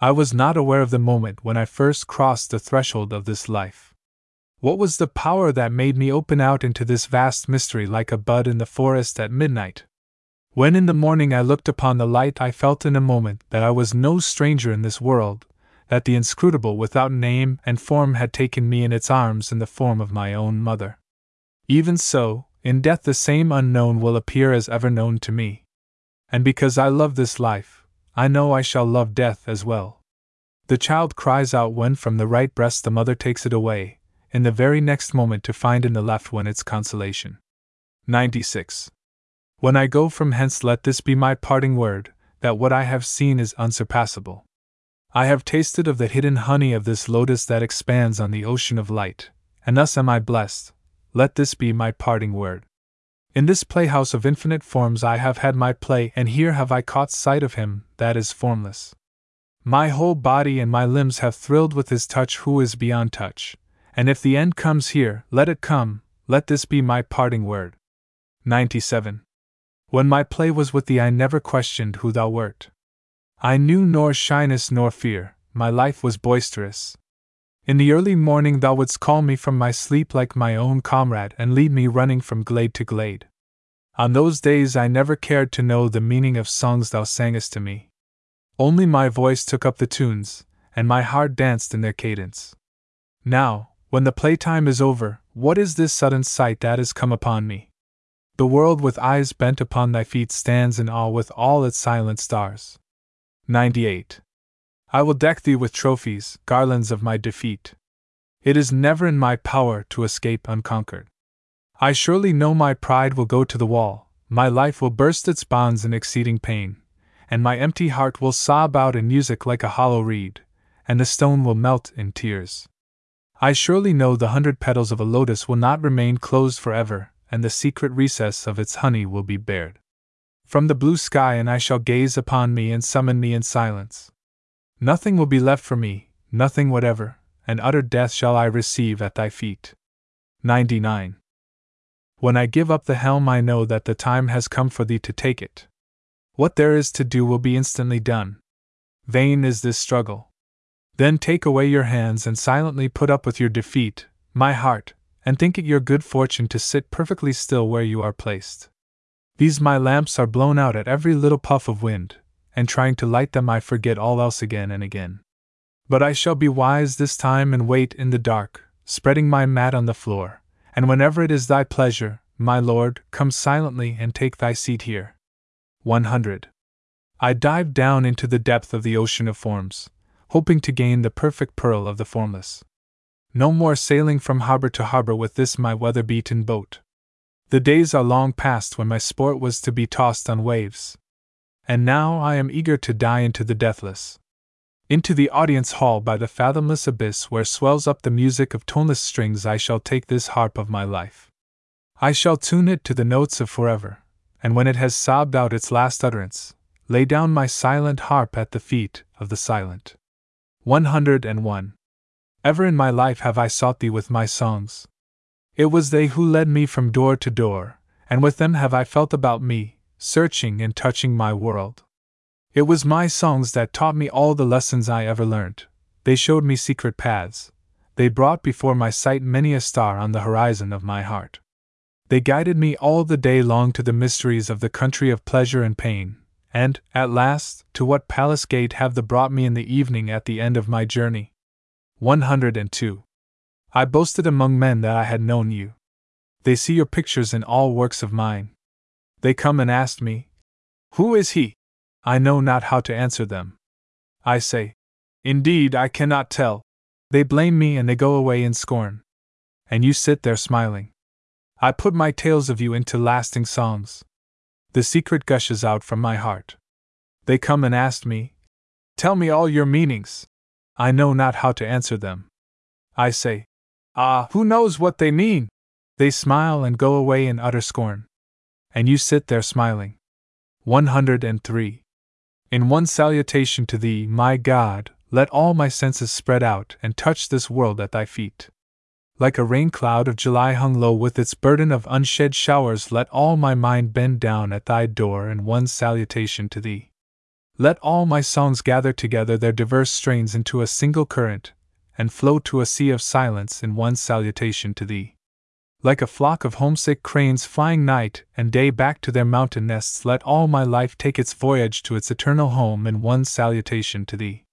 I was not aware of the moment when I first crossed the threshold of this life. What was the power that made me open out into this vast mystery like a bud in the forest at midnight? When in the morning I looked upon the light, I felt in a moment that I was no stranger in this world, that the inscrutable without name and form had taken me in its arms in the form of my own mother. Even so, in death the same unknown will appear as ever known to me. And because I love this life, I know I shall love death as well. The child cries out when from the right breast the mother takes it away, in the very next moment to find in the left one its consolation. 96. When I go from hence, let this be my parting word that what I have seen is unsurpassable. I have tasted of the hidden honey of this lotus that expands on the ocean of light, and thus am I blessed. Let this be my parting word. In this playhouse of infinite forms I have had my play, and here have I caught sight of him that is formless. My whole body and my limbs have thrilled with his touch who is beyond touch, and if the end comes here, let it come, let this be my parting word. 97. When my play was with thee, I never questioned who thou wert. I knew nor shyness nor fear, my life was boisterous. In the early morning, thou wouldst call me from my sleep like my own comrade and lead me running from glade to glade. On those days, I never cared to know the meaning of songs thou sangest to me. Only my voice took up the tunes, and my heart danced in their cadence. Now, when the playtime is over, what is this sudden sight that has come upon me? The world with eyes bent upon thy feet stands in awe with all its silent stars. 98. I will deck thee with trophies, garlands of my defeat. It is never in my power to escape unconquered. I surely know my pride will go to the wall, my life will burst its bonds in exceeding pain, and my empty heart will sob out in music like a hollow reed, and the stone will melt in tears. I surely know the hundred petals of a lotus will not remain closed forever, and the secret recess of its honey will be bared. From the blue sky, an eye shall gaze upon me and summon me in silence. Nothing will be left for me, nothing whatever, and utter death shall I receive at thy feet. 99. When I give up the helm, I know that the time has come for thee to take it. What there is to do will be instantly done. Vain is this struggle. Then take away your hands and silently put up with your defeat, my heart, and think it your good fortune to sit perfectly still where you are placed. These my lamps are blown out at every little puff of wind, and trying to light them, I forget all else again and again. But I shall be wise this time and wait in the dark, spreading my mat on the floor, and whenever it is thy pleasure, my lord, come silently and take thy seat here. 100. I dive down into the depth of the ocean of forms, hoping to gain the perfect pearl of the formless. No more sailing from harbor to harbor with this my weather beaten boat. The days are long past when my sport was to be tossed on waves, and now I am eager to die into the deathless. Into the audience hall by the fathomless abyss where swells up the music of toneless strings, I shall take this harp of my life. I shall tune it to the notes of forever, and when it has sobbed out its last utterance, lay down my silent harp at the feet of the silent. 101. Ever in my life have I sought thee with my songs. It was they who led me from door to door, and with them have I felt about me, searching and touching my world. It was my songs that taught me all the lessons I ever learnt. They showed me secret paths. They brought before my sight many a star on the horizon of my heart. They guided me all the day long to the mysteries of the country of pleasure and pain, and, at last, to what palace gate have they brought me in the evening at the end of my journey? 102. I boasted among men that I had known you. They see your pictures in all works of mine. They come and ask me, Who is he? I know not how to answer them. I say, Indeed, I cannot tell. They blame me and they go away in scorn. And you sit there smiling. I put my tales of you into lasting songs. The secret gushes out from my heart. They come and ask me, Tell me all your meanings. I know not how to answer them. I say, Ah, who knows what they mean? They smile and go away in utter scorn and you sit there smiling. 103. In one salutation to thee, my God, let all my senses spread out and touch this world at thy feet. Like a rain cloud of July hung low with its burden of unshed showers, let all my mind bend down at thy door in one salutation to thee. Let all my songs gather together their diverse strains into a single current, and flow to a sea of silence in one salutation to thee. Like a flock of homesick cranes flying night and day back to their mountain nests, let all my life take its voyage to its eternal home in one salutation to thee.